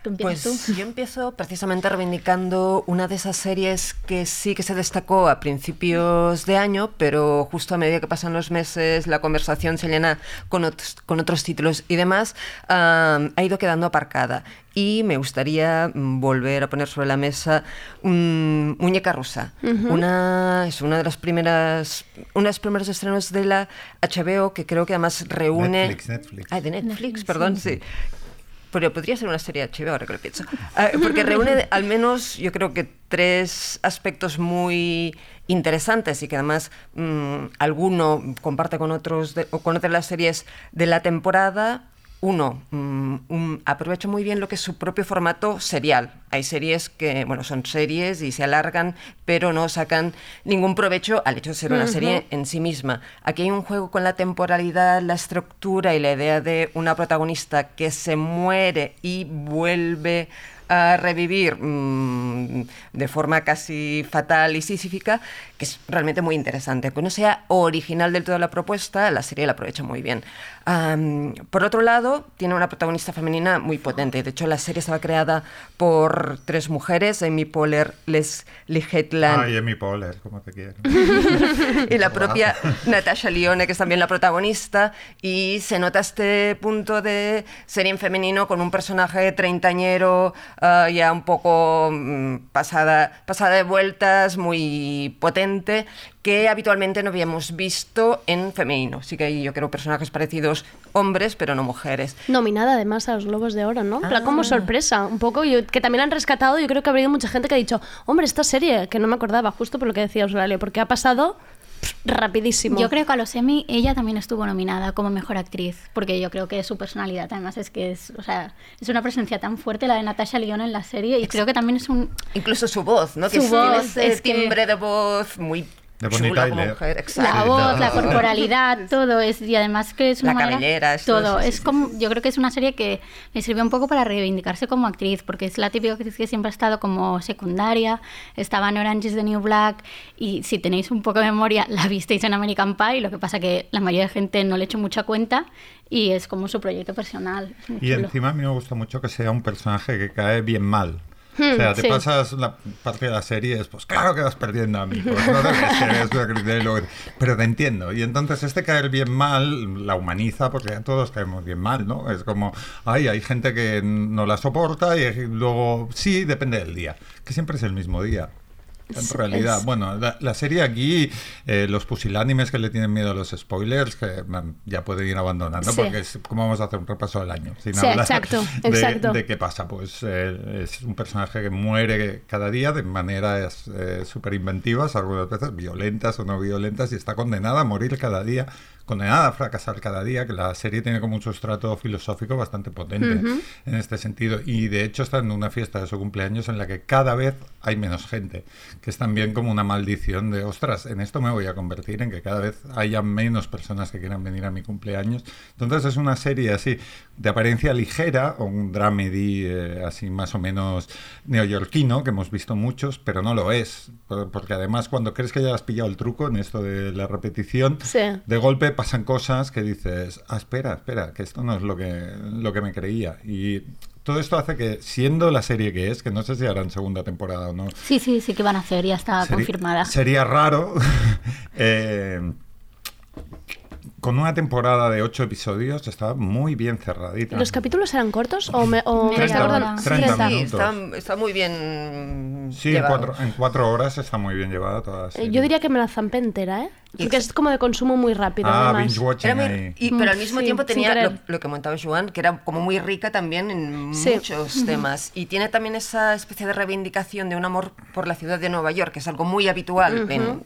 ¿Tú empiezas Pues tú? yo empiezo precisamente reivindicando una de esas series que sí que se destacó a principios de año, pero justo a medida que pasan los meses la conversación se llena con otros, con otros títulos y demás, ha ido quedando aparcada. Y me gustaría mm, volver a poner sobre la mesa un Muñeca Rusa. Una, es una de las primeras, uno de los primeros estrenos de la HBO que creo que además reúne... Netflix, Netflix. Ah, de Netflix, perdón, sí. Pero podría ser una serie HBO, ahora que lo pienso. Ah, porque reúne al menos, yo creo que tres aspectos muy interesantes y que además mm, alguno comparte con otros de, o con otras las series de la temporada. Uno, mm, un- aprovecha muy bien lo que es su propio formato serial. Hay series que, bueno, son series y se alargan, pero no sacan ningún provecho al hecho de ser una serie en sí misma. Aquí hay un juego con la temporalidad, la estructura y la idea de una protagonista que se muere y vuelve a revivir mm, de forma casi fatal y sísífica, que es realmente muy interesante. Que no sea original del todo la propuesta, la serie la aprovecha muy bien. Por otro lado, tiene una protagonista femenina muy potente. De hecho, la serie estaba creada por tres mujeres, Amy Poehler, Leslie Hetland Ay, Amy Poehler, como te quiero. y la propia Natasha Lione, que es también la protagonista, y se nota este punto de serie en femenino con un personaje treintañero, ah, ya un poco mm, pasada, pasada de vueltas, muy potente, que habitualmente no habíamos visto en femenino. Sí que hay, yo creo, personajes parecidos hombres, pero no mujeres. Nominada además a los Globos de Oro, ¿no? Plan, como Ah. sorpresa, un poco, yo- que también han rescatado, yo creo que ha habido mucha gente que ha dicho, hombre, esta serie, que no me acordaba, justo por lo que decía Eulalia, porque ha pasado rapidísimo. Yo creo que a los Emmy ella también estuvo nominada como mejor actriz, porque yo creo que su personalidad además es que es, o sea, es una presencia tan fuerte la de Natasha Lyonne en la serie y creo que también es un Incluso su voz, ¿no? Que Su tiene voz, ese es que- timbre de voz muy De chula como mujer. la Exacto. voz, la corporalidad, todo es y además que es una La manera- cabellera, esto, todo sí, es sí, como yo creo que es una serie que me sirvió un poco para reivindicarse como actriz porque es la típica actriz que siempre ha estado como secundaria, estaba en Orange is the New Black y si tenéis un poco de memoria la visteis en American Pie, lo que pasa que la mayoría de gente no le echó mucha cuenta y es como su proyecto personal. es Y chulo. encima a mí me gusta mucho que sea un personaje que cae bien mal. Hmm, o sea, te sí. pasas la parte de la serie, es pues claro que vas perdiendo amigos, no una y luego- pero te entiendo. Y entonces este caer bien mal la humaniza porque ya todos caemos bien mal, ¿no? Es como, ay, hay gente que no la soporta y luego, sí, depende del día, que siempre es el mismo día. En realidad, es- bueno, la, la serie aquí, eh, los pusilánimes que le tienen miedo a los spoilers, que man, ya pueden ir abandonando, Sí. porque es como vamos a hacer un repaso del año. Sin Sí, hablar exacto, de, exacto. de qué pasa. Pues eh, es un personaje que muere cada día de maneras eh, súper inventivas, algunas veces violentas o no violentas, y está condenada a morir cada día, condenada a fracasar cada día, que la serie tiene como un sustrato filosófico bastante potente Ujú. en este sentido. Y de hecho está en una fiesta de su cumpleaños en la que cada vez hay menos gente, que es también como una maldición de, ostras, en esto me voy a convertir, en que cada vez haya menos personas que quieran venir a mi cumpleaños. Entonces es una serie así, de apariencia ligera, o un dramedy eh, así más o menos neoyorquino, que hemos visto muchos, pero no lo es. Por- Porque además cuando crees que ya has pillado el truco en esto de la repetición, Sí. de golpe pasan cosas que dices, ah, espera, espera, que esto no es lo que, lo que me creía. Y todo esto hace que, siendo la serie que es, que no sé si harán segunda temporada o no, Sí, sí, sí que van a hacer, ya está confirmada. Sería raro. eh, con una temporada de ocho episodios estaba muy bien cerradita. ¿Los capítulos eran cortos o me, o me 30 acuerdo? minutos. 30 sí, está, está muy bien Sí, en cuatro, en cuatro horas está muy bien llevada toda la Eh. Yo diría que me la zampé entera, ¿eh? Porque es como de consumo muy rápido. Ah, además. binge watching Era muy- ahí. y, pero al Mm, mismo sí, tiempo tenía lo, que comentaba Joan, que era como muy rica también en Sí. muchos temas. Y tiene también esa especie de reivindicación de un amor por la ciudad de Nueva York, que es algo muy habitual en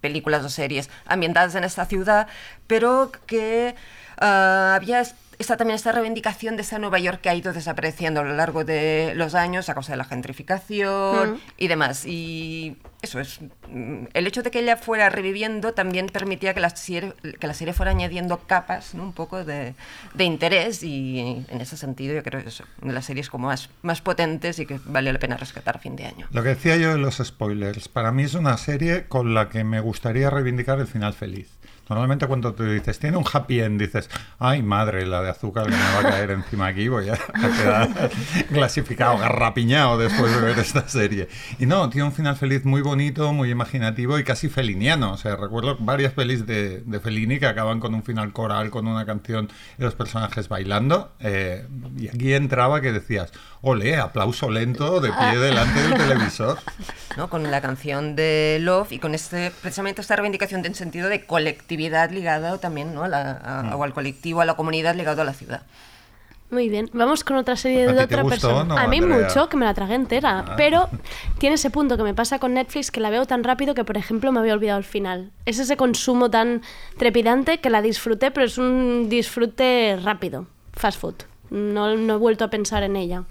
películas o series ambientadas en esta ciudad, pero que ah, había está también esta reivindicación de esa Nueva York que ha ido desapareciendo a lo largo de los años a causa de la gentrificación y demás. Y eso es. mm, El hecho de que ella fuera reviviendo también permitía que la serie, que la serie fuera añadiendo capas, ¿no? un poco de, de interés. Y en ese sentido, yo creo que es una de las series como más, más potentes y que vale la pena rescatar a fin de año. Lo que decía yo de los spoilers, para mí es una serie con la que me gustaría reivindicar el final feliz. Normalmente cuando tú dices, tiene un happy end, dices, ay madre, la de azúcar que me va a caer encima aquí, voy a, quedar clasificado, garrapiñado después de ver esta serie. Y no, tiene un final feliz muy bonito, muy imaginativo y casi feliniano. O sea, recuerdo varias pelis de, de Fellini que acaban con un final coral, con una canción y los personajes bailando. eh, y aquí entraba que decías, ole, aplauso lento de pie delante del televisor. ¿no? con la canción de Love y con este precisamente esta reivindicación en sentido de colectividad ligada también ¿no? a la- a- Mm. o al colectivo, a la comunidad ligado a la ciudad. Muy bien, vamos con otra serie ¿A de otra gustó, persona. no, a mí Andrea? mucho, que me la tragué entera, Ah. pero tiene ese punto que me pasa con Netflix que la veo tan rápido que, por ejemplo, me había olvidado el final. Es ese consumo tan trepidante que la disfruté, pero es un disfrute rápido, fast food. No, no he vuelto a pensar en ella.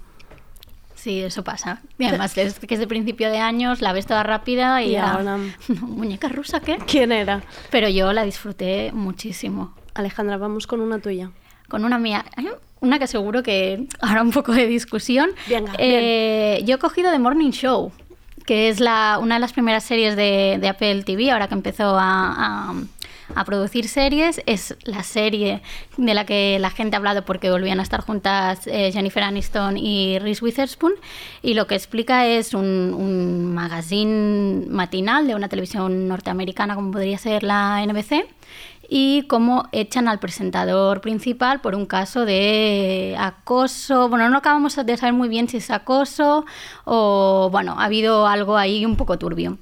Sí, eso pasa. Y además es que es de principio de años, la ves toda rápida y, Y era, ahora- ¿Muñeca rusa qué? ¿Quién era? Pero yo la disfruté muchísimo. Alejandra, vamos con una tuya. Con una mía. Una que seguro que habrá un poco de discusión. Eh, Yo he cogido The Morning Show, que es la, una de las primeras series de, de Apple TV, ahora que empezó a, a- a producir series. Es la serie de la que la gente ha hablado porque volvían a estar juntas eh, Jennifer Aniston y Reese Witherspoon. Y lo que explica es un, un magazine matinal de una televisión norteamericana como podría ser la NBC y cómo echan al presentador principal por un caso de acoso. Bueno, no acabamos de saber muy bien si es acoso o, bueno, ha habido algo ahí un poco turbio.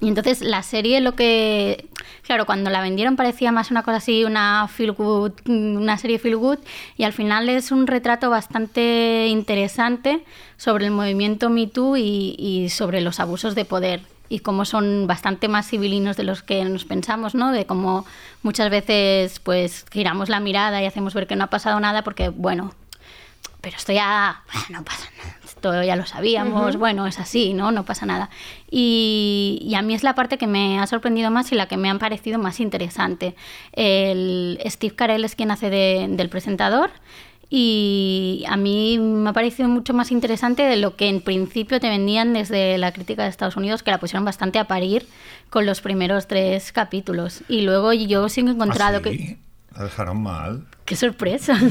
Y entonces la serie lo que, claro, cuando la vendieron parecía más una cosa así, una feel good, una serie feel good, y al final es un retrato bastante interesante sobre el movimiento Me Too y, sobre los abusos de poder y cómo son bastante más civilinos de los que nos pensamos, ¿no? De cómo muchas veces pues giramos la mirada y hacemos ver que no ha pasado nada porque, bueno, pero esto ya no pasa nada, esto ya lo sabíamos, bueno, es así, ¿no? No pasa nada. Y, y a mí es la parte que me ha sorprendido más y la que me ha parecido más interesante. El Steve Carell es quien hace de- del presentador y a mí me ha parecido mucho más interesante de lo que en principio te vendían desde la crítica de Estados Unidos, que la pusieron bastante a parir con los primeros tres capítulos. Y luego yo sí que he encontrado ¿Ah, que... sí? La dejaron mal. ¡Qué sorpresa!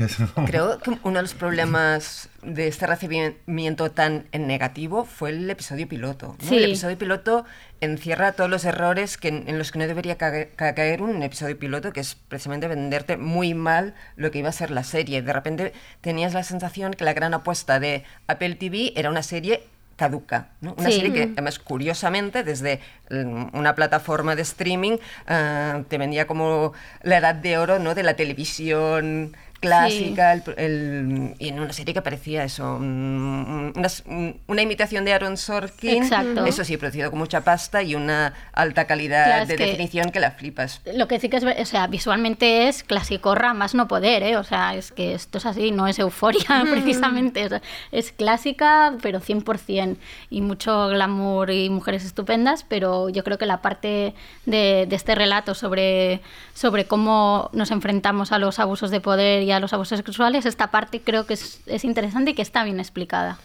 Creo que uno de los problemas de este recibimiento tan en negativo fue el episodio piloto. ¿no? Sí. El episodio piloto encierra todos los errores que, en los que no debería ca- ca- caer un episodio piloto, que es precisamente venderte muy mal lo que iba a ser la serie. De repente tenías la sensación que la gran apuesta de Apple TV era una serie caduca, ¿no? una Sí. serie que Mm. además curiosamente desde mm, una plataforma de streaming ah, te vendía como la edad de oro ¿no? de la televisión clásica el- el- y en una serie que parecía eso mm, una, mm, una imitación de Aaron Sorkin Exacto. eso sí producido con mucha pasta y una alta calidad Claro, de que- definición que la flipas Lo que sí que es, o sea, visualmente es clásico más no poder, ¿eh? O sea, es que esto es así, no es euforia precisamente, es, es clásica, pero 100%, y mucho glamour y mujeres estupendas, pero yo creo que la parte de, de este relato sobre, sobre cómo nos enfrentamos a los abusos de poder y los abusos sexuales, esta parte creo que es, es interesante y que está bien explicada.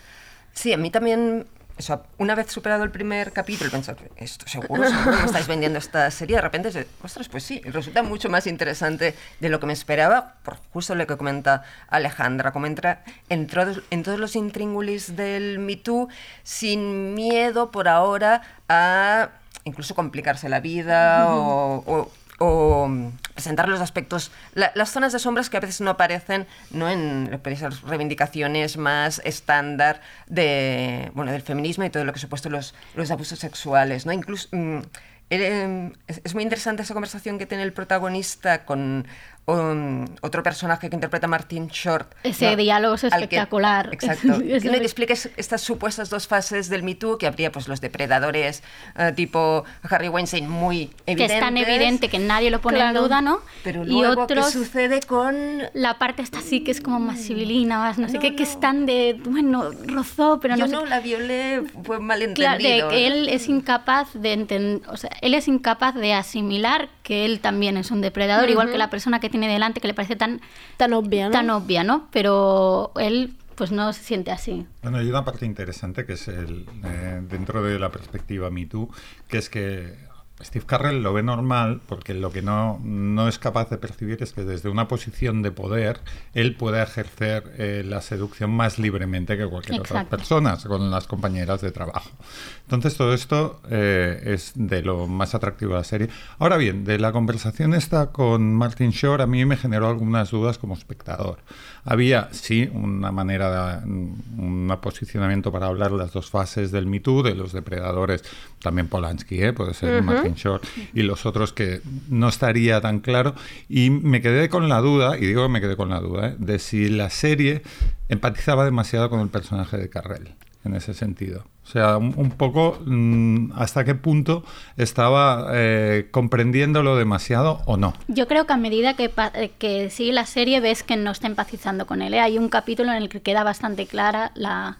Sí, a mí también eso, una vez superado el primer capítulo, pensaba, esto seguro, seguro me estáis vendiendo esta serie. De repente, ostras, pues sí, resulta mucho más interesante de lo que me esperaba, por justo lo que comenta Alejandra, como entra en, todos- en todos los intríngulis del Me Too, sin miedo por ahora a incluso complicarse la vida o, o- o, mm, presentar los aspectos, la- las zonas de sombras que a veces no aparecen no en esas reivindicaciones más estándar de, bueno, del feminismo y todo lo que supuesto los, los abusos sexuales. ¿no? Incluso, mm, eh, es muy interesante esa conversación que tiene el protagonista con um, otro personaje que interpreta Martin Short. Ese diálogo es Al que- espectacular. exacto. Es que explica es- estas supuestas dos fases del Me Too, que habría pues los depredadores eh, tipo Harry Weinstein muy que evidentes. es tan evidente que nadie lo pone Claro. en duda, ¿no? Pero y luego, ¿qué otros sucede con...? La parte esta sí que es como más civilina, más no sé qué, que es tan de, bueno, rozó, pero Yo no sé no la violé, fue Claro, malentendido. de que él es incapaz de entender, o sea, él es incapaz de asimilar que él también es un depredador, igual Ujú. que la persona que tiene delante que le parece tan tan obvia, ¿no? Tan obvia, ¿no? Pero él pues no se siente así. Bueno, hay una parte interesante que es el, eh, dentro de la perspectiva Me Too, que es que Steve Carrell lo ve normal porque lo que no, no es capaz de percibir es que desde una posición de poder él puede ejercer eh, la seducción más libremente que cualquier otra persona con las compañeras de trabajo. Entonces todo esto eh, es de lo más atractivo de la serie. Ahora bien, de la conversación esta con Martin Shore a mí me generó algunas dudas como espectador. Había, sí, una manera, de, un posicionamiento para hablar las dos fases del Me Too, de los depredadores, también Polanski, ¿eh? puede ser. Martin Shore, y los otros que no estaría tan claro. Y me quedé con la duda, y digo que me quedé con la duda, ¿eh? de si la serie empatizaba demasiado con el personaje de Carrell en ese sentido. O sea, un, poco mm, hasta qué punto estaba eh, comprendiéndolo demasiado o no. Yo creo que a medida que, eh, que sigue la serie ves que no está empatizando con él. ¿eh? Hay un capítulo en el que queda bastante clara la,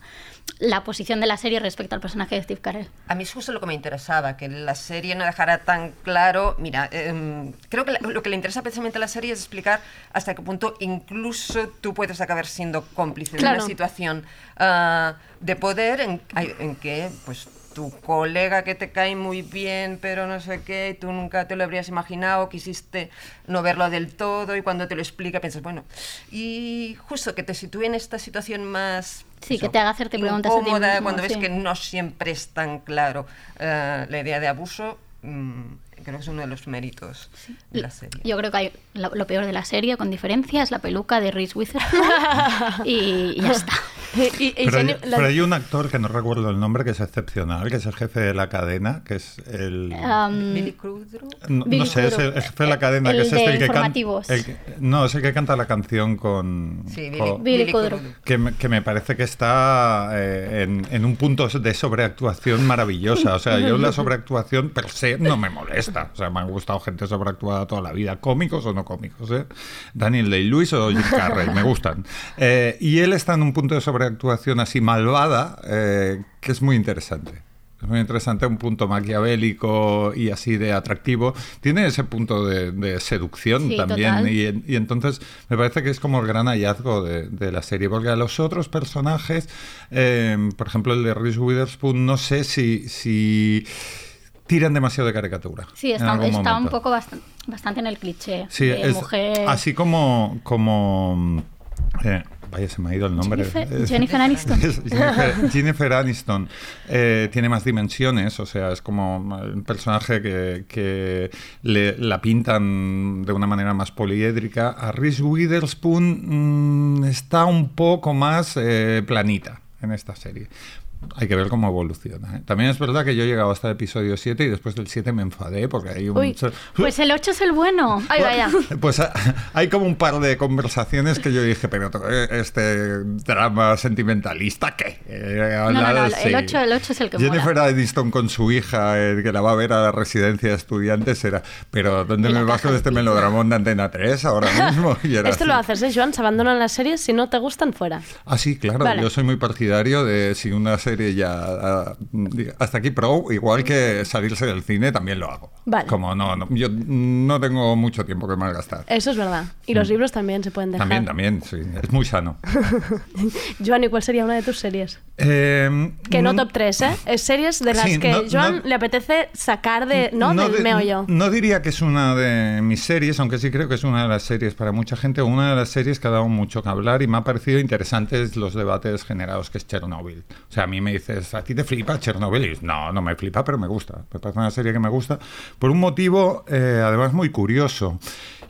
la posición de la serie respecto al personaje de Steve Carell. A mí es justo lo que me interesaba, que la serie no dejara tan claro. Mira, em, creo que lo que le interesa precisamente a la serie es explicar hasta qué punto incluso tú puedes acabar siendo cómplice de una situación ah, de poder en, en que, pues, tu colega que te cae muy bien, pero no sé qué, tú nunca te lo habrías imaginado, quisiste no verlo del todo y cuando te lo explica piensas, bueno, y justo que te sitúe en esta situación más Sí, que te haga hacerte preguntas a ti incómoda, mismo, cuando ves que no siempre es tan claro eh, la idea de abuso, mm, creo que es uno de los méritos de la serie. Yo creo que hay- lo, lo peor de la serie, con diferencia, es la peluca de Reese Witherspoon y, y ya está. Pero hay, pero hay un actor que no recuerdo el nombre que es excepcional, que es el jefe de la cadena, que es el... Um, Billy Crudup. No, no sé, es el, jefe de la cadena, El que es este el que canta. informativos. No, es el que canta la canción con. Sí, Billy- con- Billy Crudup. que, me, que me parece que está eh, en, en un punto de sobreactuación maravillosa. O sea, yo la sobreactuación per se no me molesta. O sea, me han gustado gente sobreactuada toda la vida, cómicos o no cómicos. ¿eh? Daniel Day-Lewis o Jim Carrey, me gustan. Eh, y él está en un punto de sobreactuación así malvada eh, que es muy interesante. Es muy interesante, un punto maquiavélico y así de atractivo. Tiene ese punto de, de seducción Sí, también. Y, y entonces me parece que es como el gran hallazgo de, de la serie. Porque a los otros personajes, eh, por ejemplo el de Reese Witherspoon, no sé si, si tiran demasiado de caricatura. Sí, está, un poco bastan- bastante en el cliché Sí, de es mujer. así como... como eh, vaya, se me ha ido el nombre. Jennifer- Aniston. Jennifer, Jennifer Aniston eh, tiene más dimensiones, o sea, es como un personaje que, que le, la pintan de una manera más poliédrica. A Reese Witherspoon mm, está un poco más eh, planita en esta serie. Hay que ver cómo evoluciona. ¿eh? También es verdad que yo he llegado hasta el episodio 7 y después del 7 me enfadé porque hay un... Uy, pues el 8 es el bueno. Ay, vaya. Pues ah, hay como un par de conversaciones que yo dije, pero eh, este drama sentimentalista, ¿qué? Eh, No, no, no, hablar, el sí. 8, el 8 es el que Jennifer mola. Aniston con su hija, eh, que la va a ver a la residencia de estudiantes, era, pero ¿dónde me con de este pizza. melodramón de Antena 3 ahora mismo? Y Esto así. lo haces, ¿eh, Joan? Se abandonan las series si no te gustan fuera. Ah, sí, claro. Vale. Yo soy muy partidario de si una serie ya ah, hasta aquí pro, igual que salirse del cine, también lo hago. Vale. Como no, no, yo no tengo mucho tiempo que malgastar. Eso es verdad. Y los libros también se pueden dejar. También, también, sí. Es muy sano. Joan, ¿y cuál sería una de tus series? Eh, Que no, top 3, ¿eh? Es series de las Sí, que no- Joan no- le apetece sacar de, ¿no? del de- meollo. no diría que es una de mis series, aunque sí creo que es una de las series para mucha gente, una de las series que ha dado mucho que hablar y me ha parecido interesantes los debates generados que es Chernobyl. O sea, a mí me dices, ¿a ti te flipa Chernobyl? Y no, no me flipa, pero me gusta. Me parece una serie que me gusta por un motivo, eh, además, muy curioso.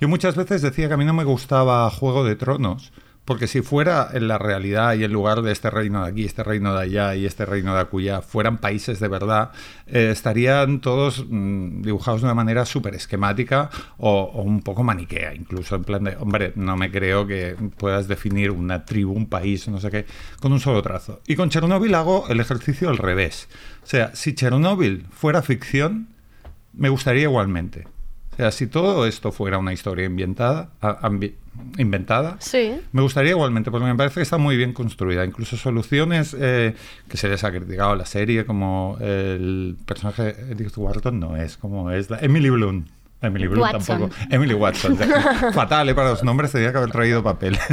Yo muchas veces decía que a mí no me gustaba Juego de Tronos. Porque si fuera en la realidad y en lugar de este reino de aquí, este reino de allá y este reino de acullá, fueran países de verdad, eh, estarían todos mm, dibujados de una manera súper esquemática o, un poco maniquea, incluso en plan de, hombre, no me creo que puedas definir una tribu, un país, no sé qué, con un solo trazo. Y con Chernobyl hago el ejercicio al revés. O sea, si Chernobyl fuera ficción, me gustaría igualmente. O sea, si todo esto fuera una historia inventada, a- ambi- inventada, Sí. me gustaría igualmente, porque me parece que está muy bien construida. Incluso soluciones eh, que se les ha criticado a la serie, como el personaje Edith Wharton, no es como es la Emily Bloom. Emily Bloom Watson. tampoco. Emily Watson. Fatal, ¿eh? para los nombres tenía que haber traído papel.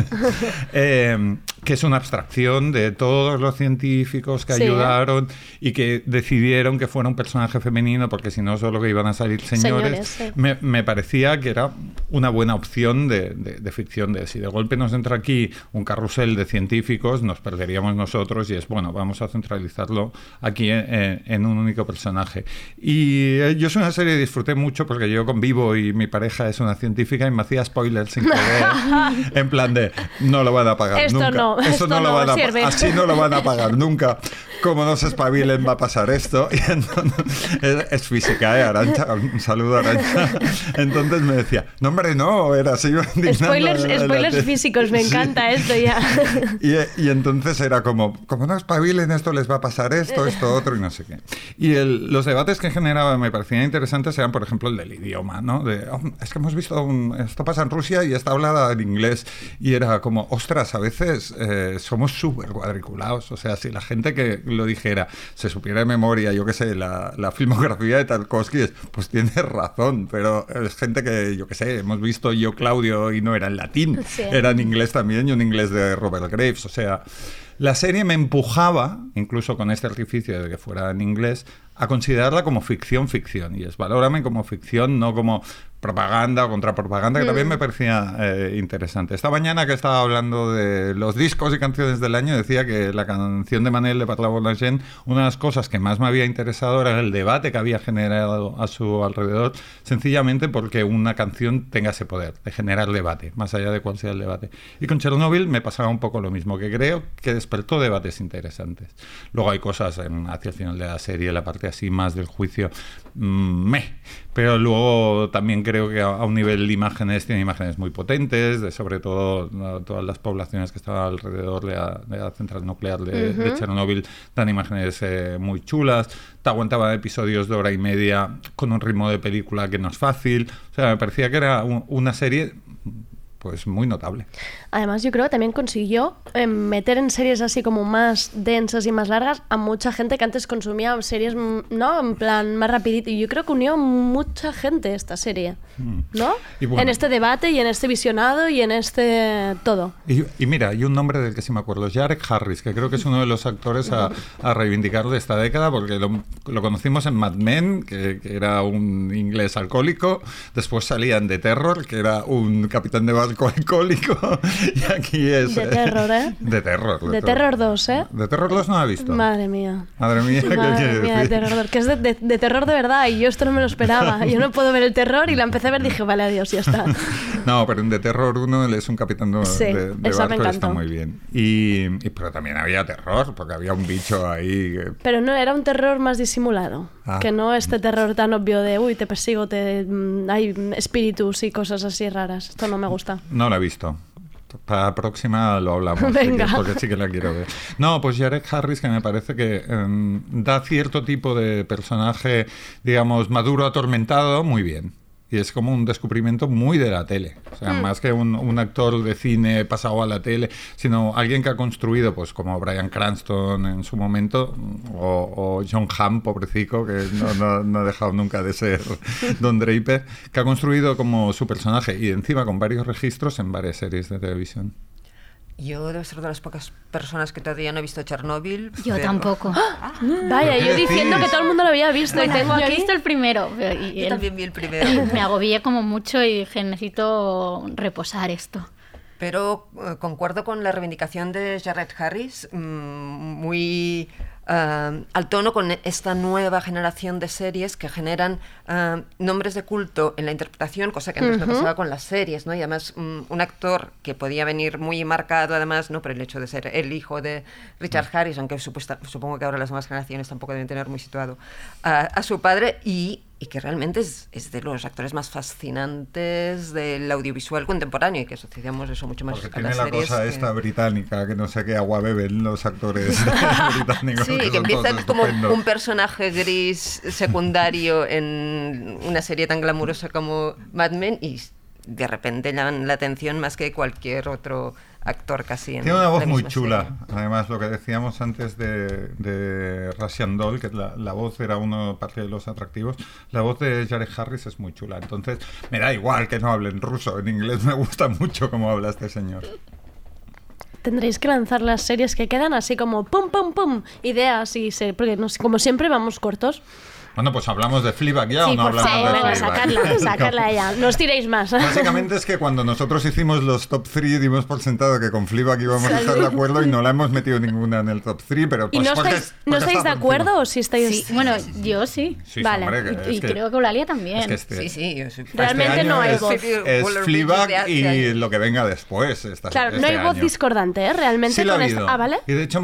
Eh, que es una abstracción de todos los científicos que Sí. ayudaron y que decidieron que fuera un personaje femenino, porque si no, solo que iban a salir señores. Señores, sí. me, me parecía que era una buena opción de, de- de ficción. De si de golpe nos entra aquí un carrusel de científicos, nos perderíamos nosotros y es bueno, vamos a centralizarlo aquí en, en un único personaje. Y eh, yo es una serie que disfruté mucho porque yo convivo y mi pareja es una científica y me hacía spoilers sin querer. en plan de no lo van a pagar Esto nunca. no, esto no lo van a sirve. Así no lo van a pagar nunca. Como no se espabilen va a pasar esto. Y entonces- es, es física, ¿eh? Arancha, un saludo Arancha. Entonces me decía, no hombre, no, era así. Spoilers, la físicos, me Sí. encanta esto ya. Y, y entonces era como, como no espabilen, esto les va a pasar esto, esto, otro y no sé qué. Y el- los debates que generaba me parecían interesantes eran, por ejemplo, el del idioma, ¿no? De, "Oh, es que hemos visto, un- esto pasa en Rusia y está hablada en inglés. Y era como, ostras, a veces eh, somos súper cuadriculados. O sea, si la gente que lo dijera se supiera de memoria, yo qué sé, la, la filmografía de Tarkovsky, es, pues tiene razón, pero es gente que, yo qué sé, hemos visto yo, Claudio, y no era en latín, Sí. era en inglés también y un inglés de Robert Graves. O sea, la serie me empujaba, incluso con este artificio de que fuera en inglés, a considerarla como ficción, ficción. Y es valórame como ficción, no como propaganda o contrapropaganda, que Mm. también me parecía eh, interesante. Esta mañana que estaba hablando de los discos y canciones del año, decía que la canción de Manel de Parla la Gent, una de las cosas que más me había interesado era el debate que había generado a su alrededor, sencillamente porque una canción tenga ese poder de generar debate, más allá de cuál sea el debate. Y con Chernobyl me pasaba un poco lo mismo, que creo que despertó debates interesantes. Luego hay cosas en- hacia el final de la serie, la parte así más del juicio, mm, meh. Pero luego también creo que a, a un nivel de imágenes tiene imágenes muy potentes, de sobre todo ¿no? todas las poblaciones que estaban alrededor de la, de la central nuclear de, de Ujú. Chernobyl dan imágenes eh, muy chulas. Te aguantaban episodios de hora y media con un ritmo de película que no es fácil. O sea, me parecía que era un- una serie pues muy notable. Además, yo creo que también consiguió eh, meter en series así como más densas y más largas a mucha gente que antes consumía series, mm, ¿no? En plan, más rapidito. Y yo creo que unió mucha gente esta serie, ¿no? Y bueno. En este debate y en este visionado y en este todo. Y, y mira, hay un nombre del que sí me acuerdo, Jared Harris, que creo que es uno de los actores a, a reivindicar de esta década, porque lo, lo conocimos en Mad Men, que, que era un inglés alcohólico, después salía en The Terror, que era un capitán de barco alcohólico, y aquí es... De terror, ¿eh? De terror. De Terror 2, ¿eh? De Terror 2 no la he visto. Madre mía. Madre mía, ¿qué Madre quiere mía, de decir? terror, 2, que es de, de- de terror de verdad y yo esto no me lo esperaba. Yo no puedo ver el terror y la empecé a ver y dije, vale, adiós, ya está. No, pero en The Terror 1 él es un capitán de, Sí, de- de barco y está muy bien. Y, y- pero también había terror, porque había un bicho ahí... que- Pero no, era un terror más disimulado. Ah. Que no este terror tan obvio de, uy, te persigo, te, mm, hay espíritus y cosas así raras. Esto no me gusta. No la he visto. Para la próxima lo hablamos, Venga. sí que- porque sí que la quiero ver. No, pues Jared Harris, que me parece que em, da cierto tipo de personaje, digamos, maduro, atormentado, muy bien. Y es como un descubrimiento muy de la tele. O sea, Hmm. más que un, un actor de cine pasado a la tele, sino alguien que ha construido, pues como Brian Cranston en su momento, o, o John Hamm, pobrecico, que no, no- no ha dejado nunca de ser Don Draper, que ha construido como su personaje y encima con varios registros en varias series de televisión. Yo debo ser de las pocas personas que todavía no he visto Chernobyl. Yo pero- tampoco. Vaya, ¿Qué yo diciendo decís? que todo el mundo lo había visto y tengo yo aquí... he visto el primero. y Yo también vi el primero. y Me agobié como mucho y dije, necesito reposar esto. Pero eh, concuerdo con la reivindicación de Jared Harris, mm, muy eh, al tono con esta nueva generación de series que generan eh, nombres de culto en la interpretación, cosa que antes no Ujú. pasaba con las series, ¿no? Y además mm, un actor que podía venir muy marcado, además, ¿no? Por el hecho de ser el hijo de Richard Harris, aunque supuesta- supongo que ahora las nuevas generaciones tampoco deben tener muy situado a su padre y y que realmente es, es de los actores más fascinantes del audiovisual contemporáneo y que asociamos eso mucho más Porque a tiene las la series cosa que- esta británica, que no sé qué agua beben los actores británicos. Sí, que son empieza todos como estupendos. un personaje gris secundario en una serie tan glamurosa como Mad Men y de repente llaman la atención más que cualquier otro actor casi en Tiene una voz muy chula. serie. Además, lo que decíamos antes de, de Russian Doll, que la, la voz era uno parte de los atractivos, la voz de Jared Harris es muy chula. Entonces, me da igual que no hablen ruso. En inglés me gusta mucho cómo habla este señor. Tendréis que lanzar las series que quedan así como pum, pum, pum, ideas y se, porque no sé, como siempre vamos cortos. Bueno, pues hablamos de Fleabag ya sí, o no hablamos favor, de venga, sacarla, sacarla ya. No os tiréis más. Básicamente es que cuando nosotros hicimos los top 3 dimos por sentado que con Fleabag íbamos a estar de acuerdo y no la hemos metido ninguna en el top 3, pero ¿Y pues no porque- estáis, no de encima. acuerdo o si estáis...? Sí, bueno, yo sí. Sí, Vale. hombre, Y que- creo que Eulalia también. es que este- Sí, sí, yo soy- Realmente este no hay es, voz. es Fleabag y lo que venga después. esta- Claro, no este hay voz discordante, ¿eh? Realmente Sí con esta- habido. Ah, ¿vale? Y de hecho,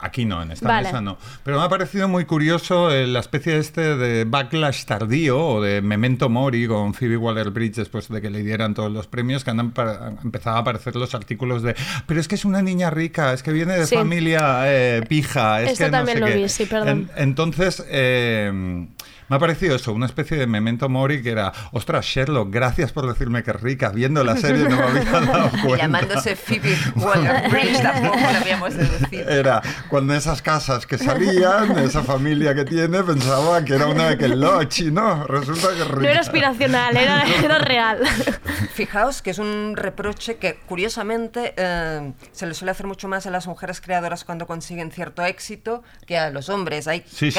aquí no, en esta mesa no. Pero me ha parecido muy curioso eh, la especie este de backlash tardío o de memento mori con Phoebe Waller-Bridge después de que le dieran todos los premios, que han, empezado a aparecer los artículos de pero es que es una niña rica, es que viene de Sí. familia eh, pija, es Esto que no también sé lo qué". vi, sí, perdón. En- entonces, eh, me ha parecido eso, una especie de memento mori que era, ostras, Sherlock, gracias por decirme que es rica, viendo la serie no me había dado cuenta. llamándose Phoebe Waller-Bridge tampoco lo habíamos deducido. Era cuando esas casas que salían, esa familia que tiene, pensaba que era una de Kellochi, ¿no? Resulta que es rica. No era aspiracional, era, era real. Fijaos que es un reproche que curiosamente eh, se le suele hacer mucho más a las mujeres creadoras cuando consiguen cierto éxito que a los hombres. Hay Sí, sí,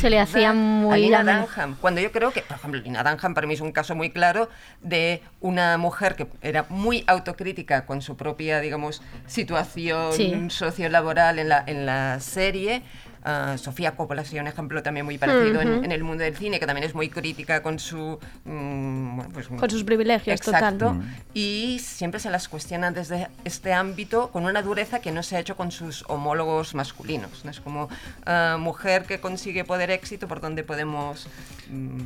se le hacía muy a Lina Dunham. Cuando yo creo que, por ejemplo, Lina Dunham para mí es un caso muy claro de una mujer que era muy autocrítica con su propia, digamos, situación Sí. sociolaboral en la, en la serie. Ah, Sofía Coppola sería un ejemplo también muy parecido en- el mundo del cine, que también es muy crítica con su... mm, bueno, pues, Con sus privilegios, Exacto. total. Y siempre se las cuestiona desde este ámbito con una dureza que no se ha hecho con sus homólogos masculinos. ¿no? Es como ah, mujer que consigue poder éxito, por donde podemos... mm,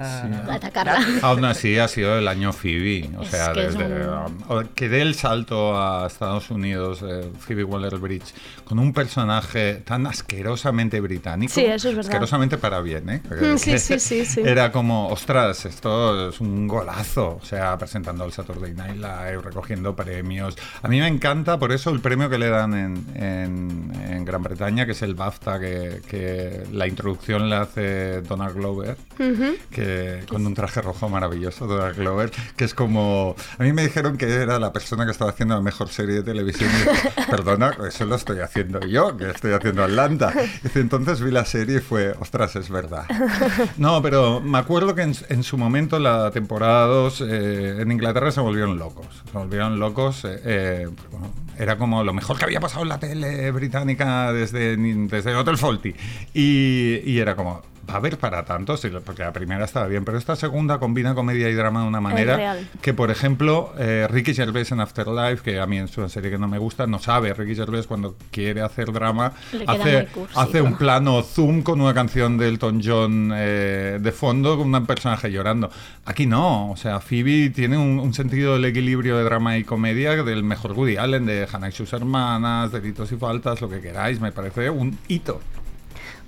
ah, Atacarla. Aún así ha sido el año Phoebe, o Es sea, que desde un- que dé el salto a Estados Unidos, eh, Phoebe Waller-Bridge, con un personaje tan asquerosamente británico, Sí, eso es verdad. asquerosamente para bien, ¿eh? Sí, sí, sí, sí. Era como, ostras, esto es un golazo, o sea, presentando el Saturday Night Live, recogiendo premios. A mí me encanta, por eso el premio que le dan en, en- en Gran Bretaña, que es el BAFTA, que, que la introducción la hace Donald Glover Ujú. que con un traje rojo maravilloso, Donald Glover, que es como... A mí me dijeron que era la persona que estaba haciendo la mejor serie de televisión. Y dije, Perdona, eso lo estoy haciendo yo, que estoy haciendo Atlanta. Y entonces vi la serie y fue, ostras, es verdad. No, pero me acuerdo que en, en su momento, la temporada 2, eh, en Inglaterra se volvieron locos. Se volvieron locos. eh, eh, bueno, era como lo mejor que había pasado en la tele británica desde, desde Hotel Faulty. Y, y era como, va a haber para tanto, porque la primera estaba bien, pero esta segunda combina comedia y drama de una manera que, por ejemplo, eh, Ricky Gervais en Afterlife, que a mí es una serie que no me gusta, no sabe. Ricky Gervais cuando quiere hacer drama hace, hace un ¿no? plano zoom con una canción de Elton John eh, de fondo con un personaje llorando. Aquí no, o sea, Phoebe tiene un, un sentido del equilibrio de drama y comedia del mejor Woody Allen, de Hannah y sus hermanas, Delitos y Faltas, lo que queráis, me parece un hito.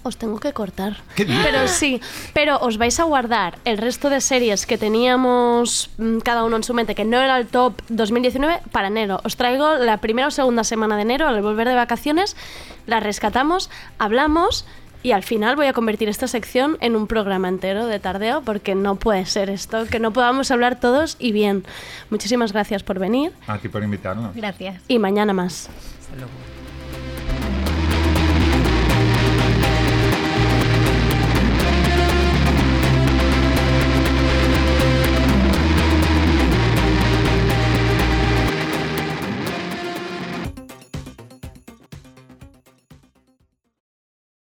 Os tengo que cortar. ¿Qué dices? Pero sí, pero os vais a guardar el resto de series que teníamos mm, cada uno en su mente, que no era el top 2019, para enero. Os traigo la primera o segunda semana de enero, al volver de vacaciones, la rescatamos, hablamos Y al final voy a convertir esta sección en un programa entero de tardeo porque no puede ser esto, que no podamos hablar todos y bien. Muchísimas gracias por venir A ti por invitarnos. Gracias. y mañana más. Hasta luego.